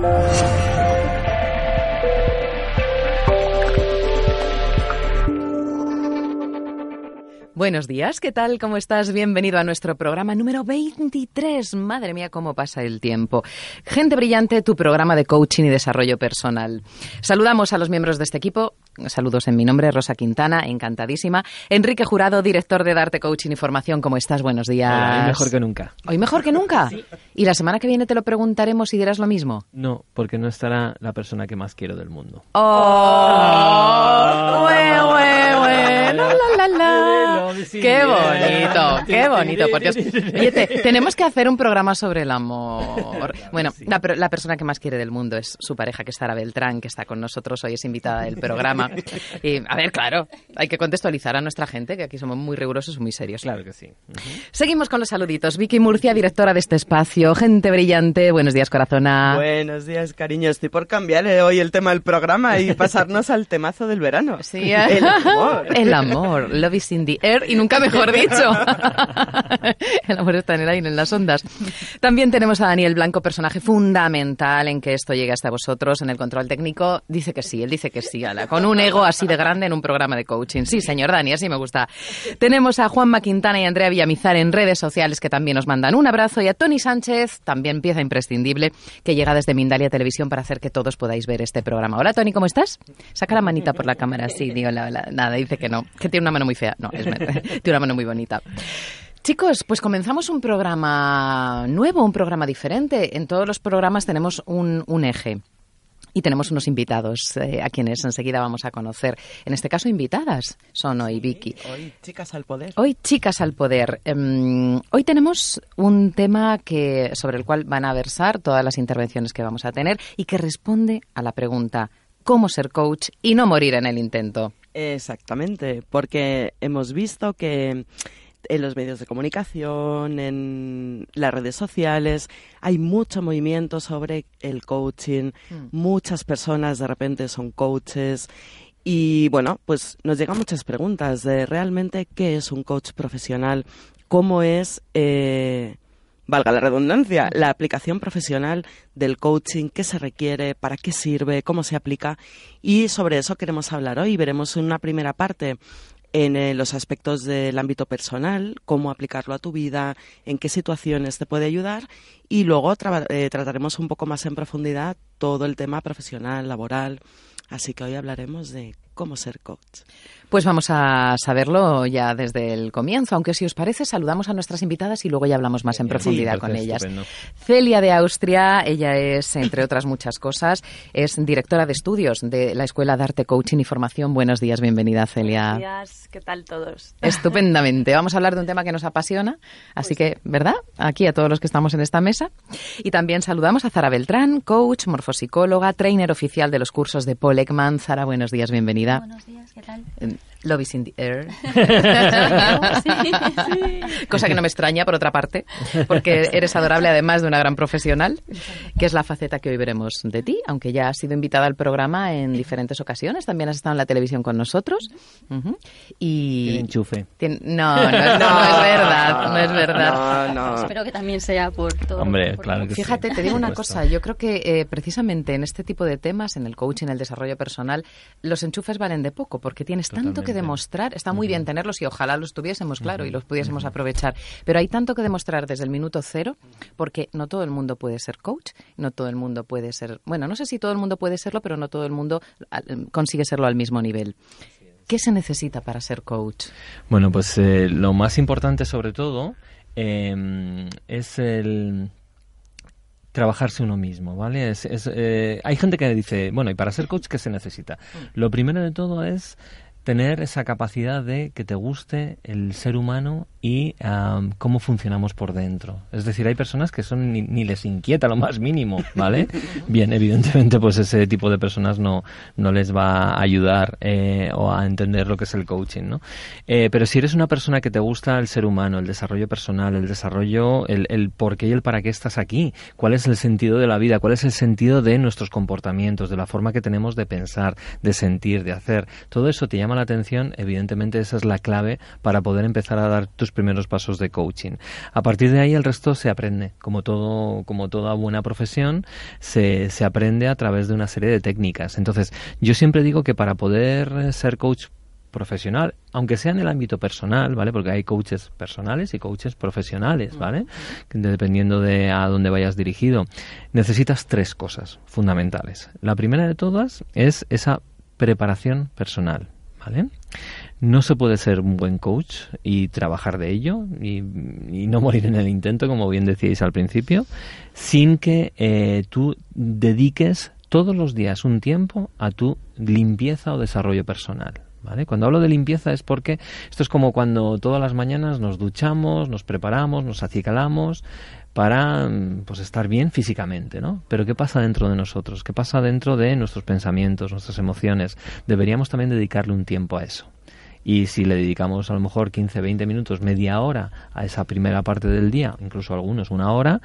了。Buenos días, ¿qué tal? ¿Cómo estás? Bienvenido a nuestro programa número 23. Madre mía, cómo pasa el tiempo. Gente brillante, tu programa de coaching y desarrollo personal. Saludamos a los miembros de este equipo. Saludos en mi nombre, Rosa Quintana, encantadísima. Enrique Jurado, director de Darte Coaching y Formación. ¿Cómo estás? Buenos días. Hola, hoy mejor que nunca. ¿Hoy mejor que nunca? ¿Y la semana que viene te lo preguntaremos y dirás lo mismo? No, porque no estará la persona que más quiero del mundo. ¡Oh! La, ¡Qué bonito! ¡Qué bonito! Porque, oye, te- tenemos que hacer un programa sobre el amor. Bueno, la, per- la persona que más quiere del mundo es su pareja, que es Sara Beltrán, que está con nosotros hoy, es invitada del programa. Y, a ver, claro, hay que contextualizar a nuestra gente, que aquí somos muy rigurosos y muy serios. Claro que sí. Seguimos con los saluditos. Vicky Murcia, directora de este espacio. Gente brillante. Buenos días, corazona. Buenos días, cariño. Estoy por cambiar eh, hoy el tema del programa y pasarnos al temazo del verano. Sí, El amor. El amor. Love is in the air y nunca mejor dicho. El amor está en el aire, en las ondas. También tenemos a Daniel Blanco, personaje fundamental en que esto llegue hasta vosotros en el control técnico. Dice que sí, él dice que sí, ala, con un ego así de grande en un programa de coaching. Sí, señor Dani, así me gusta. Tenemos a Juan Quintana y Andrea Villamizar en redes sociales que también nos mandan un abrazo y a Tony Sánchez, también pieza imprescindible, que llega desde Mindalia Televisión para hacer que todos podáis ver este programa. Hola Tony, ¿cómo estás? Saca la manita por la cámara, sí, digo, la- la- nada, dice que no, que tiene una mano muy fea. No, es, tiene una mano muy bonita. Chicos, pues comenzamos un programa nuevo, un programa diferente. En todos los programas tenemos un, un eje. Y tenemos unos invitados eh, a quienes enseguida vamos a conocer. En este caso, invitadas son hoy Vicky. Hoy, chicas al poder. Hoy, chicas al poder. Em, hoy tenemos un tema que, sobre el cual van a versar todas las intervenciones que vamos a tener y que responde a la pregunta ¿cómo ser coach y no morir en el intento? Exactamente, porque hemos visto que en los medios de comunicación, en las redes sociales, hay mucho movimiento sobre el coaching. Muchas personas de repente son coaches. Y bueno, pues nos llegan muchas preguntas de realmente qué es un coach profesional, cómo es, eh, valga la redundancia, la aplicación profesional del coaching, qué se requiere, para qué sirve, cómo se aplica. Y sobre eso queremos hablar hoy. Veremos una primera parte en eh, los aspectos del ámbito personal, cómo aplicarlo a tu vida, en qué situaciones te puede ayudar y luego eh, trataremos un poco más en profundidad todo el tema profesional, laboral. Así que hoy hablaremos de cómo ser coach. Pues vamos a saberlo ya desde el comienzo, aunque si os parece saludamos a nuestras invitadas y luego ya hablamos más en profundidad con ellas. estupendo. Celia de Austria, ella es, entre otras muchas cosas, es directora de estudios de la Escuela de Arte, Coaching y Formación. Buenos días, bienvenida Celia. Buenos días, ¿qué tal todos? Estupendamente. Vamos a hablar de un tema que nos apasiona, así que, ¿verdad? Aquí a todos los que estamos en esta mesa. Y también saludamos a Zara Beltrán, coach, morfosicóloga, trainer oficial de los cursos de Paul Ekman. Zara, buenos días, bienvenida. Buenos días, ¿qué tal? Love is in the air. Sí, sí. Cosa que no me extraña, por otra parte, porque eres adorable además de una gran profesional, que es la faceta que hoy veremos de ti, aunque ya has sido invitada al programa en diferentes ocasiones, también has estado en la televisión con nosotros. Ujú. Y... Tiene enchufe. Tien- No, no, es- no es verdad, no es verdad. No, no. Espero que también sea por todo. Hombre, por- claro que sí. Fíjate, te digo una cosa, yo creo que eh, precisamente en este tipo de temas, en el coaching, en el desarrollo personal, los enchufes valen de poco, porque tienes tanto que demostrar, está muy bien tenerlos y ojalá los tuviésemos, claro, y los pudiésemos aprovechar, pero hay tanto que demostrar desde el minuto cero, porque no todo el mundo puede ser coach, no todo el mundo puede ser, bueno, no sé si todo el mundo puede serlo, pero no todo el mundo consigue serlo al mismo nivel. ¿Qué se necesita para ser coach? Bueno, pues eh, lo más importante sobre todo eh, es el trabajarse uno mismo, ¿vale? Es, es, eh, hay gente que dice, bueno, y para ser coach, ¿qué se necesita? Lo primero de todo es tener esa capacidad de que te guste el ser humano y am, cómo funcionamos por dentro. Es decir, hay personas que son ni, ni les inquieta lo más mínimo, ¿vale? Bien, evidentemente, pues ese tipo de personas no, no les va a ayudar eh, o a entender lo que es el coaching, ¿no? Eh, pero si eres una persona que te gusta el ser humano, el desarrollo personal, el desarrollo, el, el por qué y el para qué estás aquí, cuál es el sentido de la vida, cuál es el sentido de nuestros comportamientos, de la forma que tenemos de pensar, de sentir, de hacer, todo eso te llama la atención, evidentemente esa es la clave para poder empezar a dar tus primeros pasos de coaching. A partir de ahí el resto se aprende, como todo, como toda buena profesión, se, se aprende a través de una serie de técnicas. Entonces, yo siempre digo que para poder ser coach profesional, aunque sea en el ámbito personal, ¿vale? Porque hay coaches personales y coaches profesionales, ¿vale? Dependiendo de a dónde vayas dirigido. Necesitas tres cosas fundamentales. La primera de todas es esa preparación personal, ¿vale? No se puede ser un buen coach y trabajar de ello y, no morir en el intento, como bien decíais al principio, sin que eh, tú dediques todos los días un tiempo a tu limpieza o desarrollo personal. ¿Vale? Cuando hablo de limpieza es porque esto es como cuando todas las mañanas nos duchamos, nos preparamos, nos acicalamos para mm, pues estar bien físicamente, ¿no? Pero ¿qué pasa dentro de nosotros? ¿Qué pasa dentro de nuestros pensamientos, nuestras emociones? Deberíamos también dedicarle un tiempo a eso. Y si le dedicamos a lo mejor 15, 20 minutos, media hora a esa primera parte del día, incluso algunos una hora,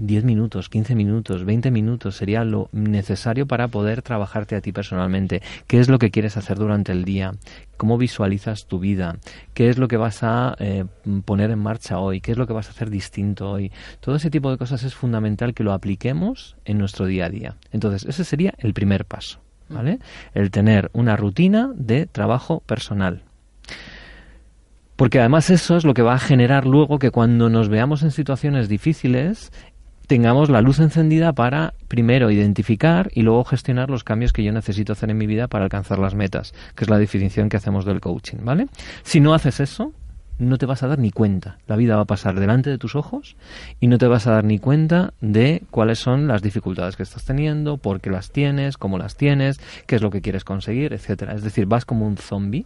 10 minutos, 15 minutos, 20 minutos sería lo necesario para poder trabajarte a ti personalmente. ¿Qué es lo que quieres hacer durante el día? ¿Cómo visualizas tu vida? ¿Qué es lo que vas a eh, poner en marcha hoy? ¿Qué es lo que vas a hacer distinto hoy? Todo ese tipo de cosas es fundamental que lo apliquemos en nuestro día a día. Entonces, ese sería el primer paso, ¿vale? El tener una rutina de trabajo personal. Porque además eso es lo que va a generar luego que cuando nos veamos en situaciones difíciles tengamos la luz encendida para primero identificar y luego gestionar los cambios que yo necesito hacer en mi vida para alcanzar las metas, que es la definición que hacemos del coaching, ¿vale? Si no haces eso, no te vas a dar ni cuenta. La vida va a pasar delante de tus ojos y no te vas a dar ni cuenta de cuáles son las dificultades que estás teniendo, por qué las tienes, cómo las tienes, qué es lo que quieres conseguir, etcétera. Es decir, vas como un zombie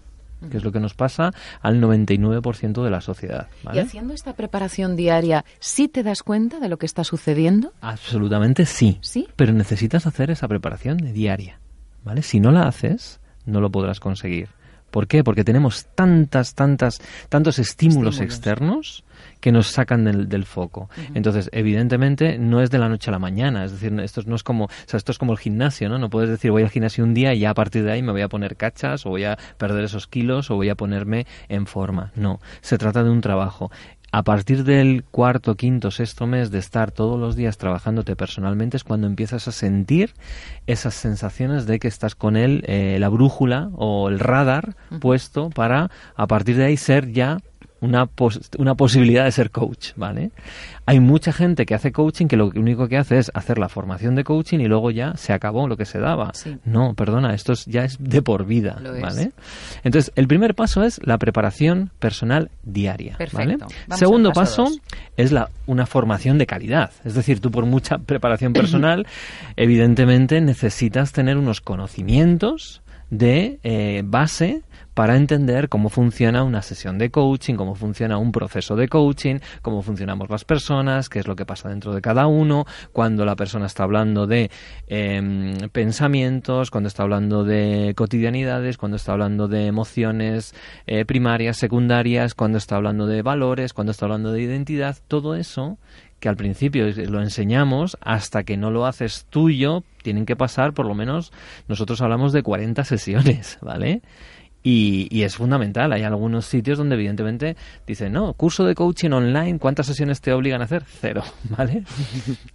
que es lo que nos pasa al 99% de la sociedad. ¿vale? Y haciendo esta preparación diaria, ¿sí te das cuenta de lo que está sucediendo? Absolutamente sí. ¿Sí? Pero necesitas hacer esa preparación de diaria. ¿Vale? Si no la haces, no lo podrás conseguir. ¿Por qué? Porque tenemos tantas, tantas, tantos estímulos, Estímulos. externos que nos sacan del, del foco. Entonces, evidentemente, no es de la noche a la mañana. Es decir, esto no es como, o sea, esto es como el gimnasio, ¿no? No puedes decir voy al gimnasio un día y ya a partir de ahí me voy a poner cachas o voy a perder esos kilos o voy a ponerme en forma. No, se trata de un trabajo. A partir del cuarto, quinto, sexto mes de estar todos los días trabajándote personalmente es cuando empiezas a sentir esas sensaciones de que estás con él, eh, la brújula o el radar puesto para a partir de ahí ser ya una, pos- una posibilidad de ser coach, ¿vale? Hay mucha gente que hace coaching que lo único que hace es hacer la formación de coaching y luego ya se acabó lo que se daba. Sí. No, perdona, esto es- ya es de por vida, Lo es. ¿vale? Entonces, el primer paso es la preparación personal diaria, ¿vale? Perfecto. Segundo paso paso es la, una formación de calidad. Es decir, tú por mucha preparación personal, evidentemente necesitas tener unos conocimientos de eh, base para entender cómo funciona una sesión de coaching, cómo funciona un proceso de coaching, cómo funcionamos las personas, qué es lo que pasa dentro de cada uno, cuando la persona está hablando de em, pensamientos, cuando está hablando de cotidianidades, cuando está hablando de emociones eh, primarias, secundarias, cuando está hablando de valores, cuando está hablando de identidad, todo eso que al principio lo enseñamos hasta que no lo haces tuyo, tienen que pasar por lo menos, nosotros hablamos de 40 sesiones, ¿vale? Y, es fundamental. Hay algunos sitios donde evidentemente dicen, no, curso de coaching online, ¿cuántas sesiones te obligan a hacer? Cero, ¿vale?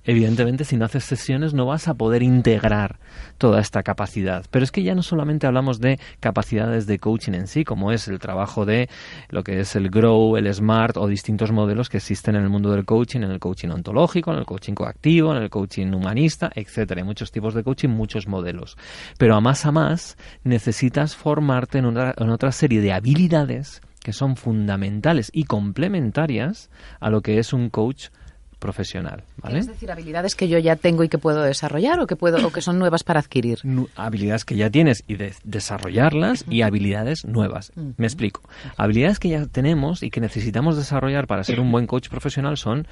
evidentemente si no haces sesiones no vas a poder integrar toda esta capacidad. Pero es que ya no solamente hablamos de capacidades de coaching en sí, como es el trabajo de lo que es el Grow, el Smart o distintos modelos que existen en el mundo del coaching, en el coaching ontológico, en el coaching coactivo, en el coaching humanista, etcétera. Hay muchos tipos de coaching, muchos modelos. Pero a más a más necesitas formarte en en otra serie de habilidades que son fundamentales y complementarias a lo que es un coach profesional, ¿vale? Es decir, habilidades que yo ya tengo y que puedo desarrollar o que puedo o que son nuevas para adquirir. Habilidades que ya tienes y de desarrollarlas y habilidades nuevas. Me explico. Habilidades que ya tenemos y que necesitamos desarrollar para ser un buen coach profesional son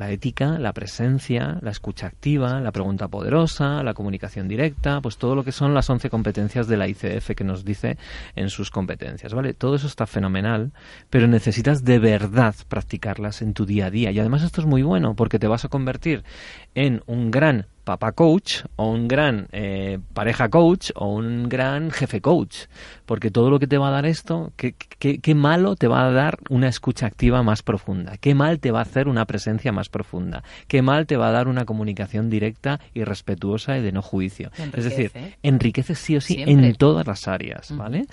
la ética, la presencia, la escucha activa, la pregunta poderosa, la comunicación directa, pues todo lo que son las 11 competencias de la ICF que nos dice en sus competencias, ¿vale? Todo eso está fenomenal, pero necesitas de verdad practicarlas en tu día a día. Y además esto es muy bueno porque te vas a convertir en un gran papá coach o un gran eh, pareja coach o un gran jefe coach. Porque todo lo que te va a dar esto, qué, qué- qué malo te va a dar una escucha activa más profunda, qué mal te va a hacer una presencia más profunda, qué mal te va a dar una comunicación directa y respetuosa y de no juicio. Es decir, enriquece sí o sí Siempre. en todas las áreas, ¿vale?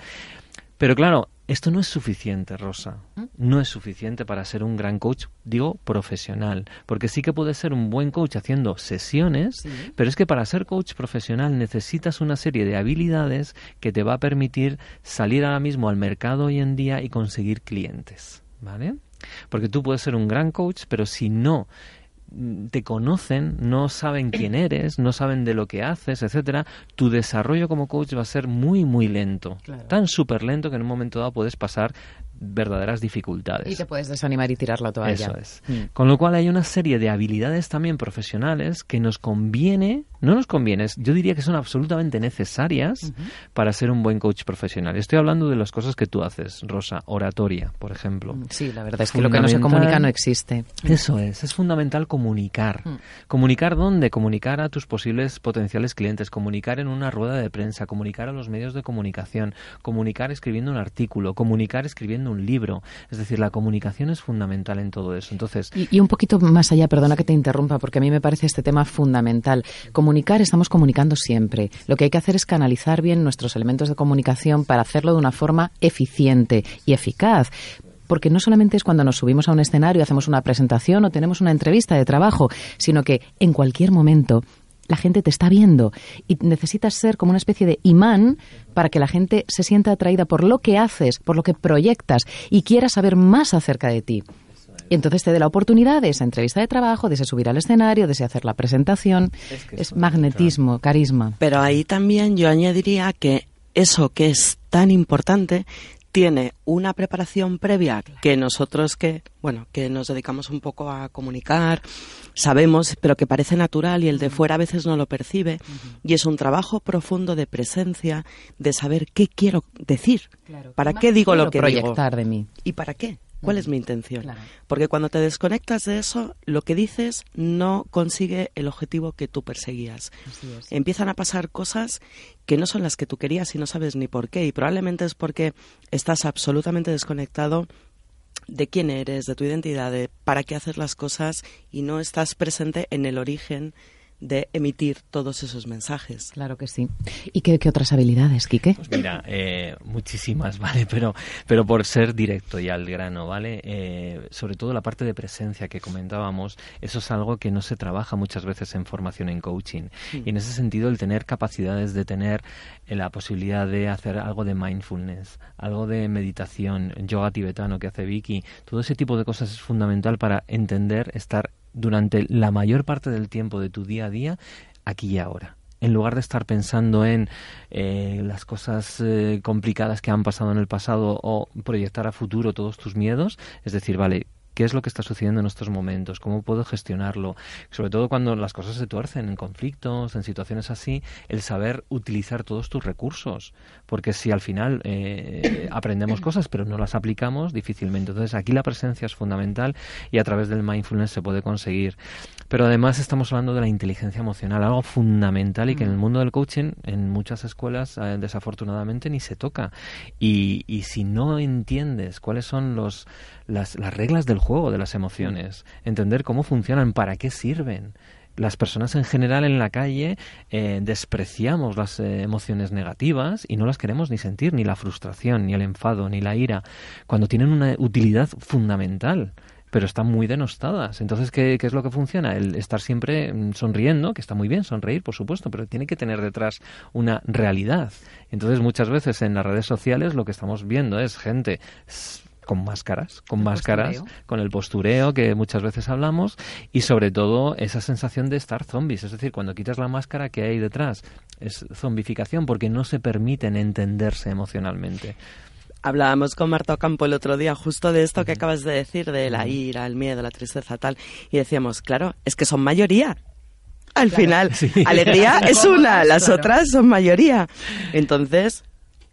Pero claro, esto no es suficiente, Rosa. No es suficiente para ser un gran coach, digo, profesional. Porque sí que puedes ser un buen coach haciendo sesiones, pero es que para ser coach profesional necesitas una serie de habilidades que te va a permitir salir ahora mismo al mercado hoy en día y conseguir clientes, ¿vale? Porque tú puedes ser un gran coach, pero si no mm, te conocen, no saben quién eres, no saben de lo que haces, etcétera, tu desarrollo como coach va a ser muy muy lento, Claro. tan súper lento que en un momento dado puedes pasar verdaderas dificultades. Y te puedes desanimar y tirar la toalla. Eso es. Mm. Con lo cual hay una serie de habilidades también profesionales que nos conviene, no nos conviene, es- yo diría que son absolutamente necesarias para ser un buen coach profesional. Estoy hablando de las cosas que tú haces, Rosa, oratoria, por ejemplo. Sí, la verdad es que lo que no se comunica no existe. Eso es, es fundamental comunicar. Mm. ¿Comunicar dónde? Comunicar a tus posibles potenciales clientes, comunicar en una rueda de prensa, comunicar a los medios de comunicación, comunicar escribiendo un artículo, comunicar escribiendo un libro. Es decir, la comunicación es fundamental en todo eso. Entonces, Y, y un poquito más allá, perdona que te interrumpa, porque a mí me parece este tema fundamental. Comunicar, estamos comunicando siempre. Lo que hay que hacer es canalizar bien nuestros elementos de comunicación para hacerlo de una forma eficiente y eficaz. Porque no solamente es cuando nos subimos a un escenario, hacemos una presentación o tenemos una entrevista de trabajo, sino que en cualquier momento la gente te está viendo y necesitas ser como una especie de imán para que la gente se sienta atraída por lo que haces, por lo que proyectas y quiera saber más acerca de ti. Y entonces te dé la oportunidad de esa entrevista de trabajo, de ese subir al escenario, de ese hacer la presentación. Es que Es eso, magnetismo, carisma. Pero ahí también yo añadiría que eso que es tan importante tiene una preparación previa que nosotros que, bueno, que nos dedicamos un poco a comunicar, sabemos, pero que parece natural y el de fuera a veces no lo percibe. Y es un trabajo profundo de presencia, de saber qué quiero decir, para qué digo lo que digo proyectar de mí. y para qué. ¿Cuál es mi intención? Claro. Porque cuando te desconectas de eso, lo que dices no consigue el objetivo que tú perseguías. Empiezan a pasar cosas que no son las que tú querías y no sabes ni por qué. Y probablemente es porque estás absolutamente desconectado de quién eres, de tu identidad, de para qué hacer las cosas y no estás presente en el origen de emitir todos esos mensajes. Claro que sí. ¿Y qué, qué otras habilidades, Quique? Pues mira, eh, muchísimas, ¿vale? Pero, pero por ser directo y al grano, ¿vale? Eh, sobre todo la parte de presencia que comentábamos, eso es algo que no se trabaja muchas veces en formación en coaching. Y en ese sentido, el tener capacidades de tener eh, la posibilidad de hacer algo de mindfulness, algo de meditación, yoga tibetano que hace Vicky, todo ese tipo de cosas es fundamental para entender, estar durante la mayor parte del tiempo de tu día a día aquí y ahora. En lugar de estar pensando en eh, las cosas eh, complicadas que han pasado en el pasado o proyectar a futuro todos tus miedos, es decir, vale, ¿qué es lo que está sucediendo en estos momentos? ¿Cómo puedo gestionarlo? Sobre todo cuando las cosas se tuercen en conflictos, en situaciones así, el saber utilizar todos tus recursos, porque si al final eh, aprendemos cosas pero no las aplicamos, difícilmente. Entonces aquí la presencia es fundamental y a través del mindfulness se puede conseguir. Pero además estamos hablando de la inteligencia emocional, algo fundamental y que en el mundo del coaching, en muchas escuelas, eh, desafortunadamente ni se toca. Y, y si no entiendes cuáles son los, las, las reglas del juego de las emociones, entender cómo funcionan, para qué sirven, las personas en general en la calle eh, despreciamos las eh, emociones negativas y no las queremos ni sentir, ni la frustración, ni el enfado, ni la ira, cuando tienen una utilidad fundamental pero están muy denostadas. Entonces, ¿qué, ¿qué, es lo que funciona? El estar siempre mm, sonriendo, que está muy bien sonreír, por supuesto, pero tiene que tener detrás una realidad. Entonces, muchas veces en las redes sociales lo que estamos viendo es gente con máscaras, con El máscaras, postureo. con el postureo que muchas veces hablamos y sobre todo esa sensación de estar zombies, es decir, cuando quitas la máscara que hay detrás es zombificación porque no se permiten entenderse emocionalmente. Hablábamos con Marta Ocampo el otro día justo de esto que acabas de decir, de la ira, el miedo, la tristeza, tal. Y decíamos, claro, es que son mayoría. Al final, Sí. alegría es una, las Claro. otras son mayoría. Entonces,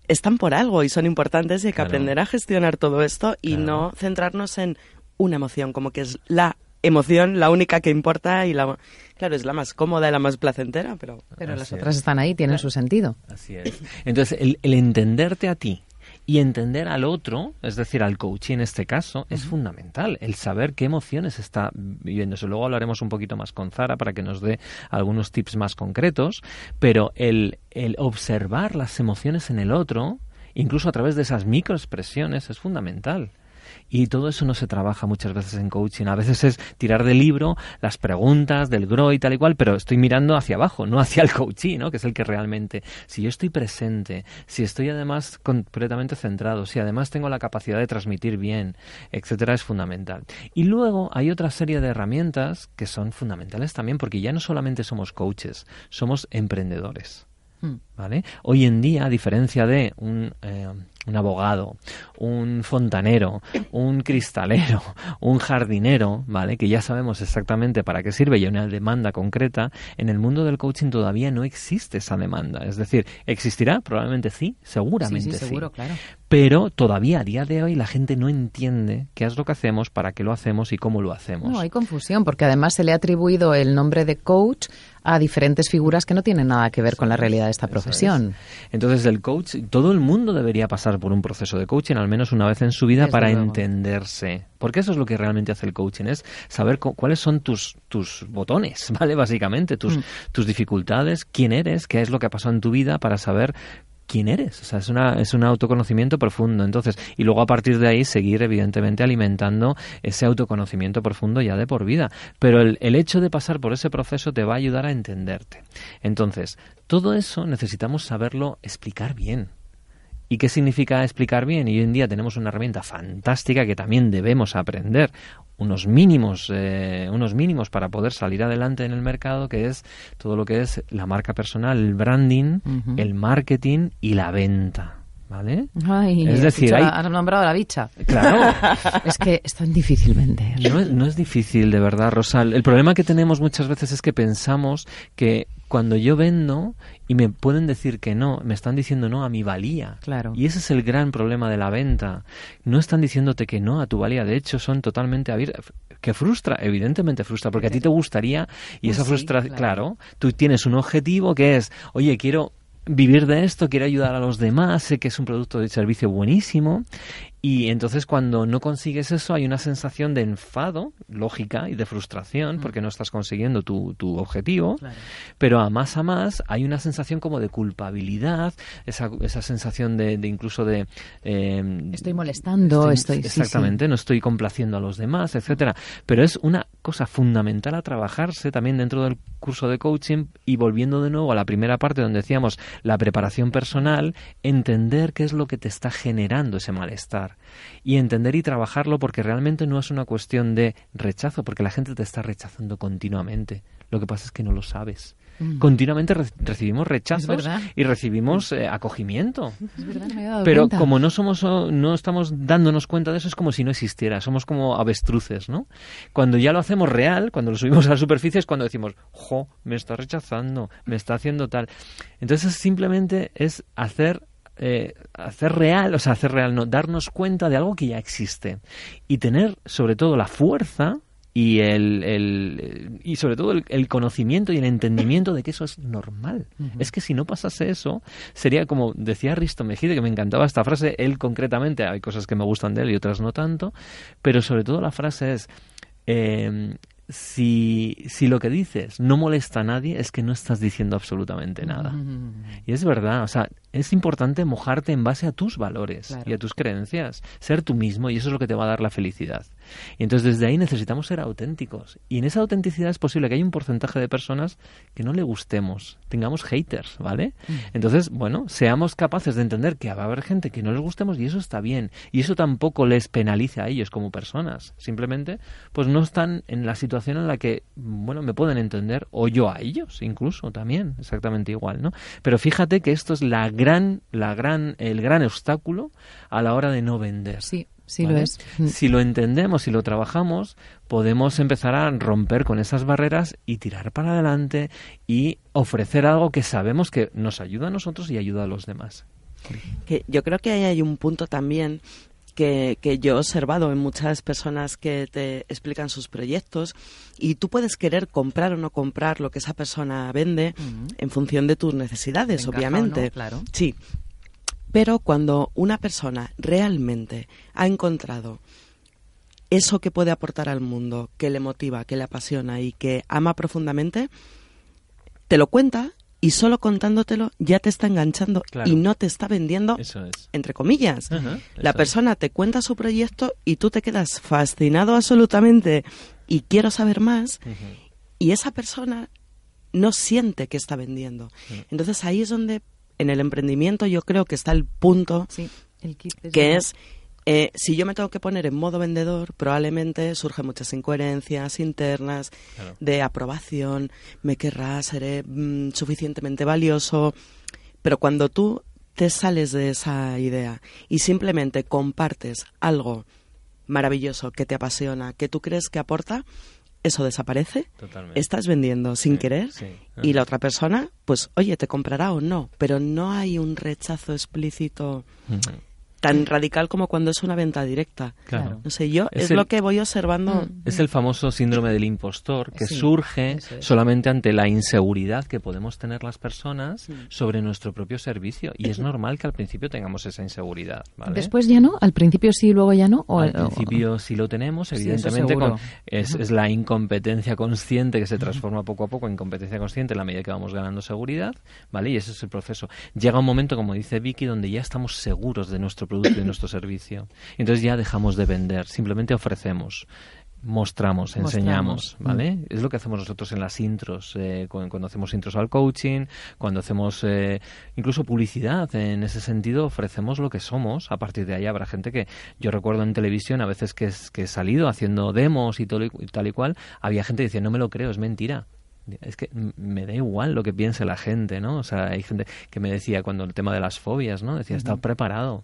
están por algo y son importantes y hay que Claro. aprender a gestionar todo esto y Claro. no centrarnos en una emoción, como que es la emoción la única que importa y la claro es la más cómoda y la más placentera pero Pero las otras es. están ahí, tienen su sentido. Así es. Entonces, el, el entenderte a ti y entender al otro, es decir, al coach en este caso, es fundamental. El saber qué emociones está viviendo. Luego hablaremos un poquito más con Zara para que nos dé algunos tips más concretos, pero el, el observar las emociones en el otro, incluso a través de esas microexpresiones, es fundamental. Y todo eso no se trabaja muchas veces en coaching. A veces es tirar del libro las preguntas del GRO y tal y cual, pero estoy mirando hacia abajo, no hacia el coaching, ¿no? que es el que realmente, si yo estoy presente, si estoy además completamente centrado, si además tengo la capacidad de transmitir bien, etcétera, es fundamental. Y luego hay otra serie de herramientas que son fundamentales también, porque ya no solamente somos coaches, somos emprendedores. Mm. ¿Vale? Hoy en día, a diferencia de un, eh, un abogado, un fontanero, un cristalero, un jardinero, ¿vale? Que ya sabemos exactamente para qué sirve y hay una demanda concreta, en el mundo del coaching todavía no existe esa demanda. Es decir, ¿existirá? Probablemente sí, seguramente sí, sí, seguro, claro. Pero todavía a día de hoy la gente no entiende qué es lo que hacemos, para qué lo hacemos y cómo lo hacemos. No, hay confusión, porque además se le ha atribuido el nombre de coach a diferentes figuras que no tienen nada que ver con la realidad de esta profesión. es. Entonces el coach, todo el mundo debería pasar por un proceso de coaching al menos una vez en su vida Desde para luego. entenderse. Porque eso es lo que realmente hace el coaching, es saber cu- cuáles son tus, tus botones, ¿vale? Básicamente, tus, Mm. tus dificultades, quién eres, qué es lo que ha pasado en tu vida para saber quién eres. O sea, es, una, es un autoconocimiento profundo. Entonces, y luego a partir de ahí seguir, evidentemente, alimentando ese autoconocimiento profundo ya de por vida. Pero el, el hecho de pasar por ese proceso te va a ayudar a entenderte. Entonces, todo eso necesitamos saberlo explicar bien. ¿Y qué significa explicar bien? Y hoy en día tenemos una herramienta fantástica que también debemos aprender unos mínimos, eh, unos mínimos para poder salir adelante en el mercado, que es todo lo que es la marca personal, el branding, el marketing y la venta. ¿Vale? Ay, Es decir, dicho- hay- has nombrado a la bicha. Claro. Es que es tan difícil vender. No es, no es difícil, de verdad, Rosal. El problema que tenemos muchas veces es que pensamos que cuando yo vendo y me pueden decir que no, me están diciendo no a mi valía. Claro. Y ese es el gran problema de la venta. No están diciéndote que no a tu valía. De hecho, son totalmente abiertos. Que frustra, evidentemente frustra, porque a ti te gustaría y Pues esa sí, frustración, claro. claro, tú tienes un objetivo que es, oye, quiero vivir de esto, quiero ayudar a los demás, sé que es un producto de servicio buenísimo y entonces cuando no consigues eso hay una sensación de enfado, lógica, y de frustración porque no estás consiguiendo tu, tu objetivo, Claro. pero a más a más hay una sensación como de culpabilidad, esa, esa sensación de, de incluso de... eh, Estoy molestando, estoy... sí, sí. exactamente, no estoy complaciendo a los demás, etcétera. Pero es una cosa fundamental a trabajarse también dentro del curso de coaching y volviendo de nuevo a la primera parte donde decíamos la preparación personal, entender qué es lo que te está generando ese malestar y entender y trabajarlo porque realmente no es una cuestión de rechazo, porque la gente te está rechazando continuamente. Lo que pasa es que no lo sabes. Mm. Continuamente re- recibimos rechazos y recibimos eh, acogimiento. Es verdad, no Pero cuenta. como no somos no estamos dándonos cuenta de eso es como si no existiera, somos como avestruces, ¿no? Cuando ya lo hacemos real, cuando lo subimos a la superficie es cuando decimos, "Jo, me está rechazando, me está haciendo tal." Entonces simplemente es hacer eh, hacer real, o sea, hacer real, no, darnos cuenta de algo que ya existe y tener sobre todo la fuerza y el, el- y sobre todo el, el conocimiento y el entendimiento de que eso es normal. Es que si no pasase eso, sería como decía Risto Mejide, que me encantaba esta frase, él concretamente, hay cosas que me gustan de él y otras no tanto, pero sobre todo la frase es, eh, si, si lo que dices no molesta a nadie, es que no estás diciendo absolutamente nada. Mm. Y es verdad, o sea, es importante mojarte en base a tus valores Claro. y a tus creencias, ser tú mismo y eso es lo que te va a dar la felicidad. Y entonces desde ahí necesitamos ser auténticos. Y en esa autenticidad es posible que haya un porcentaje de personas que no le gustemos, tengamos haters, ¿vale? Mm. Entonces, bueno, seamos capaces de entender que va a haber gente que no les gustemos y eso está bien. Y eso tampoco les penaliza a ellos como personas. Simplemente, pues no están en la situación en la que, bueno, me pueden entender, o yo a ellos incluso también, exactamente igual, ¿no? Pero fíjate que esto es la gran, la gran, el gran obstáculo a la hora de no vender. Sí, sí ¿vale? lo es. Mm. Si lo entendemos, si lo trabajamos, podemos empezar a romper con esas barreras y tirar para adelante y ofrecer algo que sabemos que nos ayuda a nosotros y ayuda a los demás. Que yo creo que ahí hay un punto también que, que yo he observado en muchas personas que te explican sus proyectos y tú puedes querer comprar o no comprar lo que esa persona vende en función de tus necesidades, obviamente. no, claro. Sí. Pero cuando una persona realmente ha encontrado eso que puede aportar al mundo, que le motiva, que le apasiona y que ama profundamente, te lo cuenta y solo contándotelo ya te está enganchando Claro. y no te está vendiendo, es. entre comillas. Ajá, La persona te cuenta su proyecto y tú te quedas fascinado absolutamente y quiero saber más y esa persona no siente que está vendiendo. Entonces ahí es donde en el emprendimiento yo creo que está el punto Sí, el kit es que es eh, si yo me tengo que poner en modo vendedor, probablemente surgen muchas incoherencias internas Claro. de aprobación, me querrá, seré mm, suficientemente valioso, pero cuando tú te sales de esa idea y simplemente compartes algo maravilloso que te apasiona, que tú crees que aporta, eso desaparece, Totalmente. estás vendiendo sin Sí, querer sí. y la otra persona, pues oye, te comprará o no, pero no hay un rechazo explícito. Tan radical como cuando es una venta directa. Claro. No sé, yo Es es, el- lo que voy observando. Mm. Es el famoso síndrome del impostor que Sí, surge es. solamente ante la inseguridad que podemos tener las personas sobre nuestro propio servicio. Y es normal que al principio tengamos esa inseguridad. ¿vale? Después ya no, al principio sí, luego ya no. O, al o- principio sí lo tenemos, evidentemente con- es, es la incompetencia consciente que se transforma poco a poco en competencia consciente en la medida que vamos ganando seguridad, ¿vale? Y ese es el proceso. Llega un momento, como dice Vicky, donde ya estamos seguros de nuestro producto y nuestro servicio. Entonces ya dejamos de vender, simplemente ofrecemos. Mostramos, Mostramos. enseñamos, ¿vale? Es lo que hacemos nosotros en las intros, eh, cu- cuando hacemos intros al coaching, cuando hacemos eh, incluso publicidad. En ese sentido, ofrecemos lo que somos. A partir de ahí habrá gente que yo recuerdo en televisión, a veces que, es- que he salido haciendo demos y, todo y- y tal y cual, había gente que decía, no me lo creo, es mentira. Es que me da igual lo que piense la gente, ¿no? O sea, hay gente que me decía cuando el tema de las fobias, ¿no? Decía, está preparado.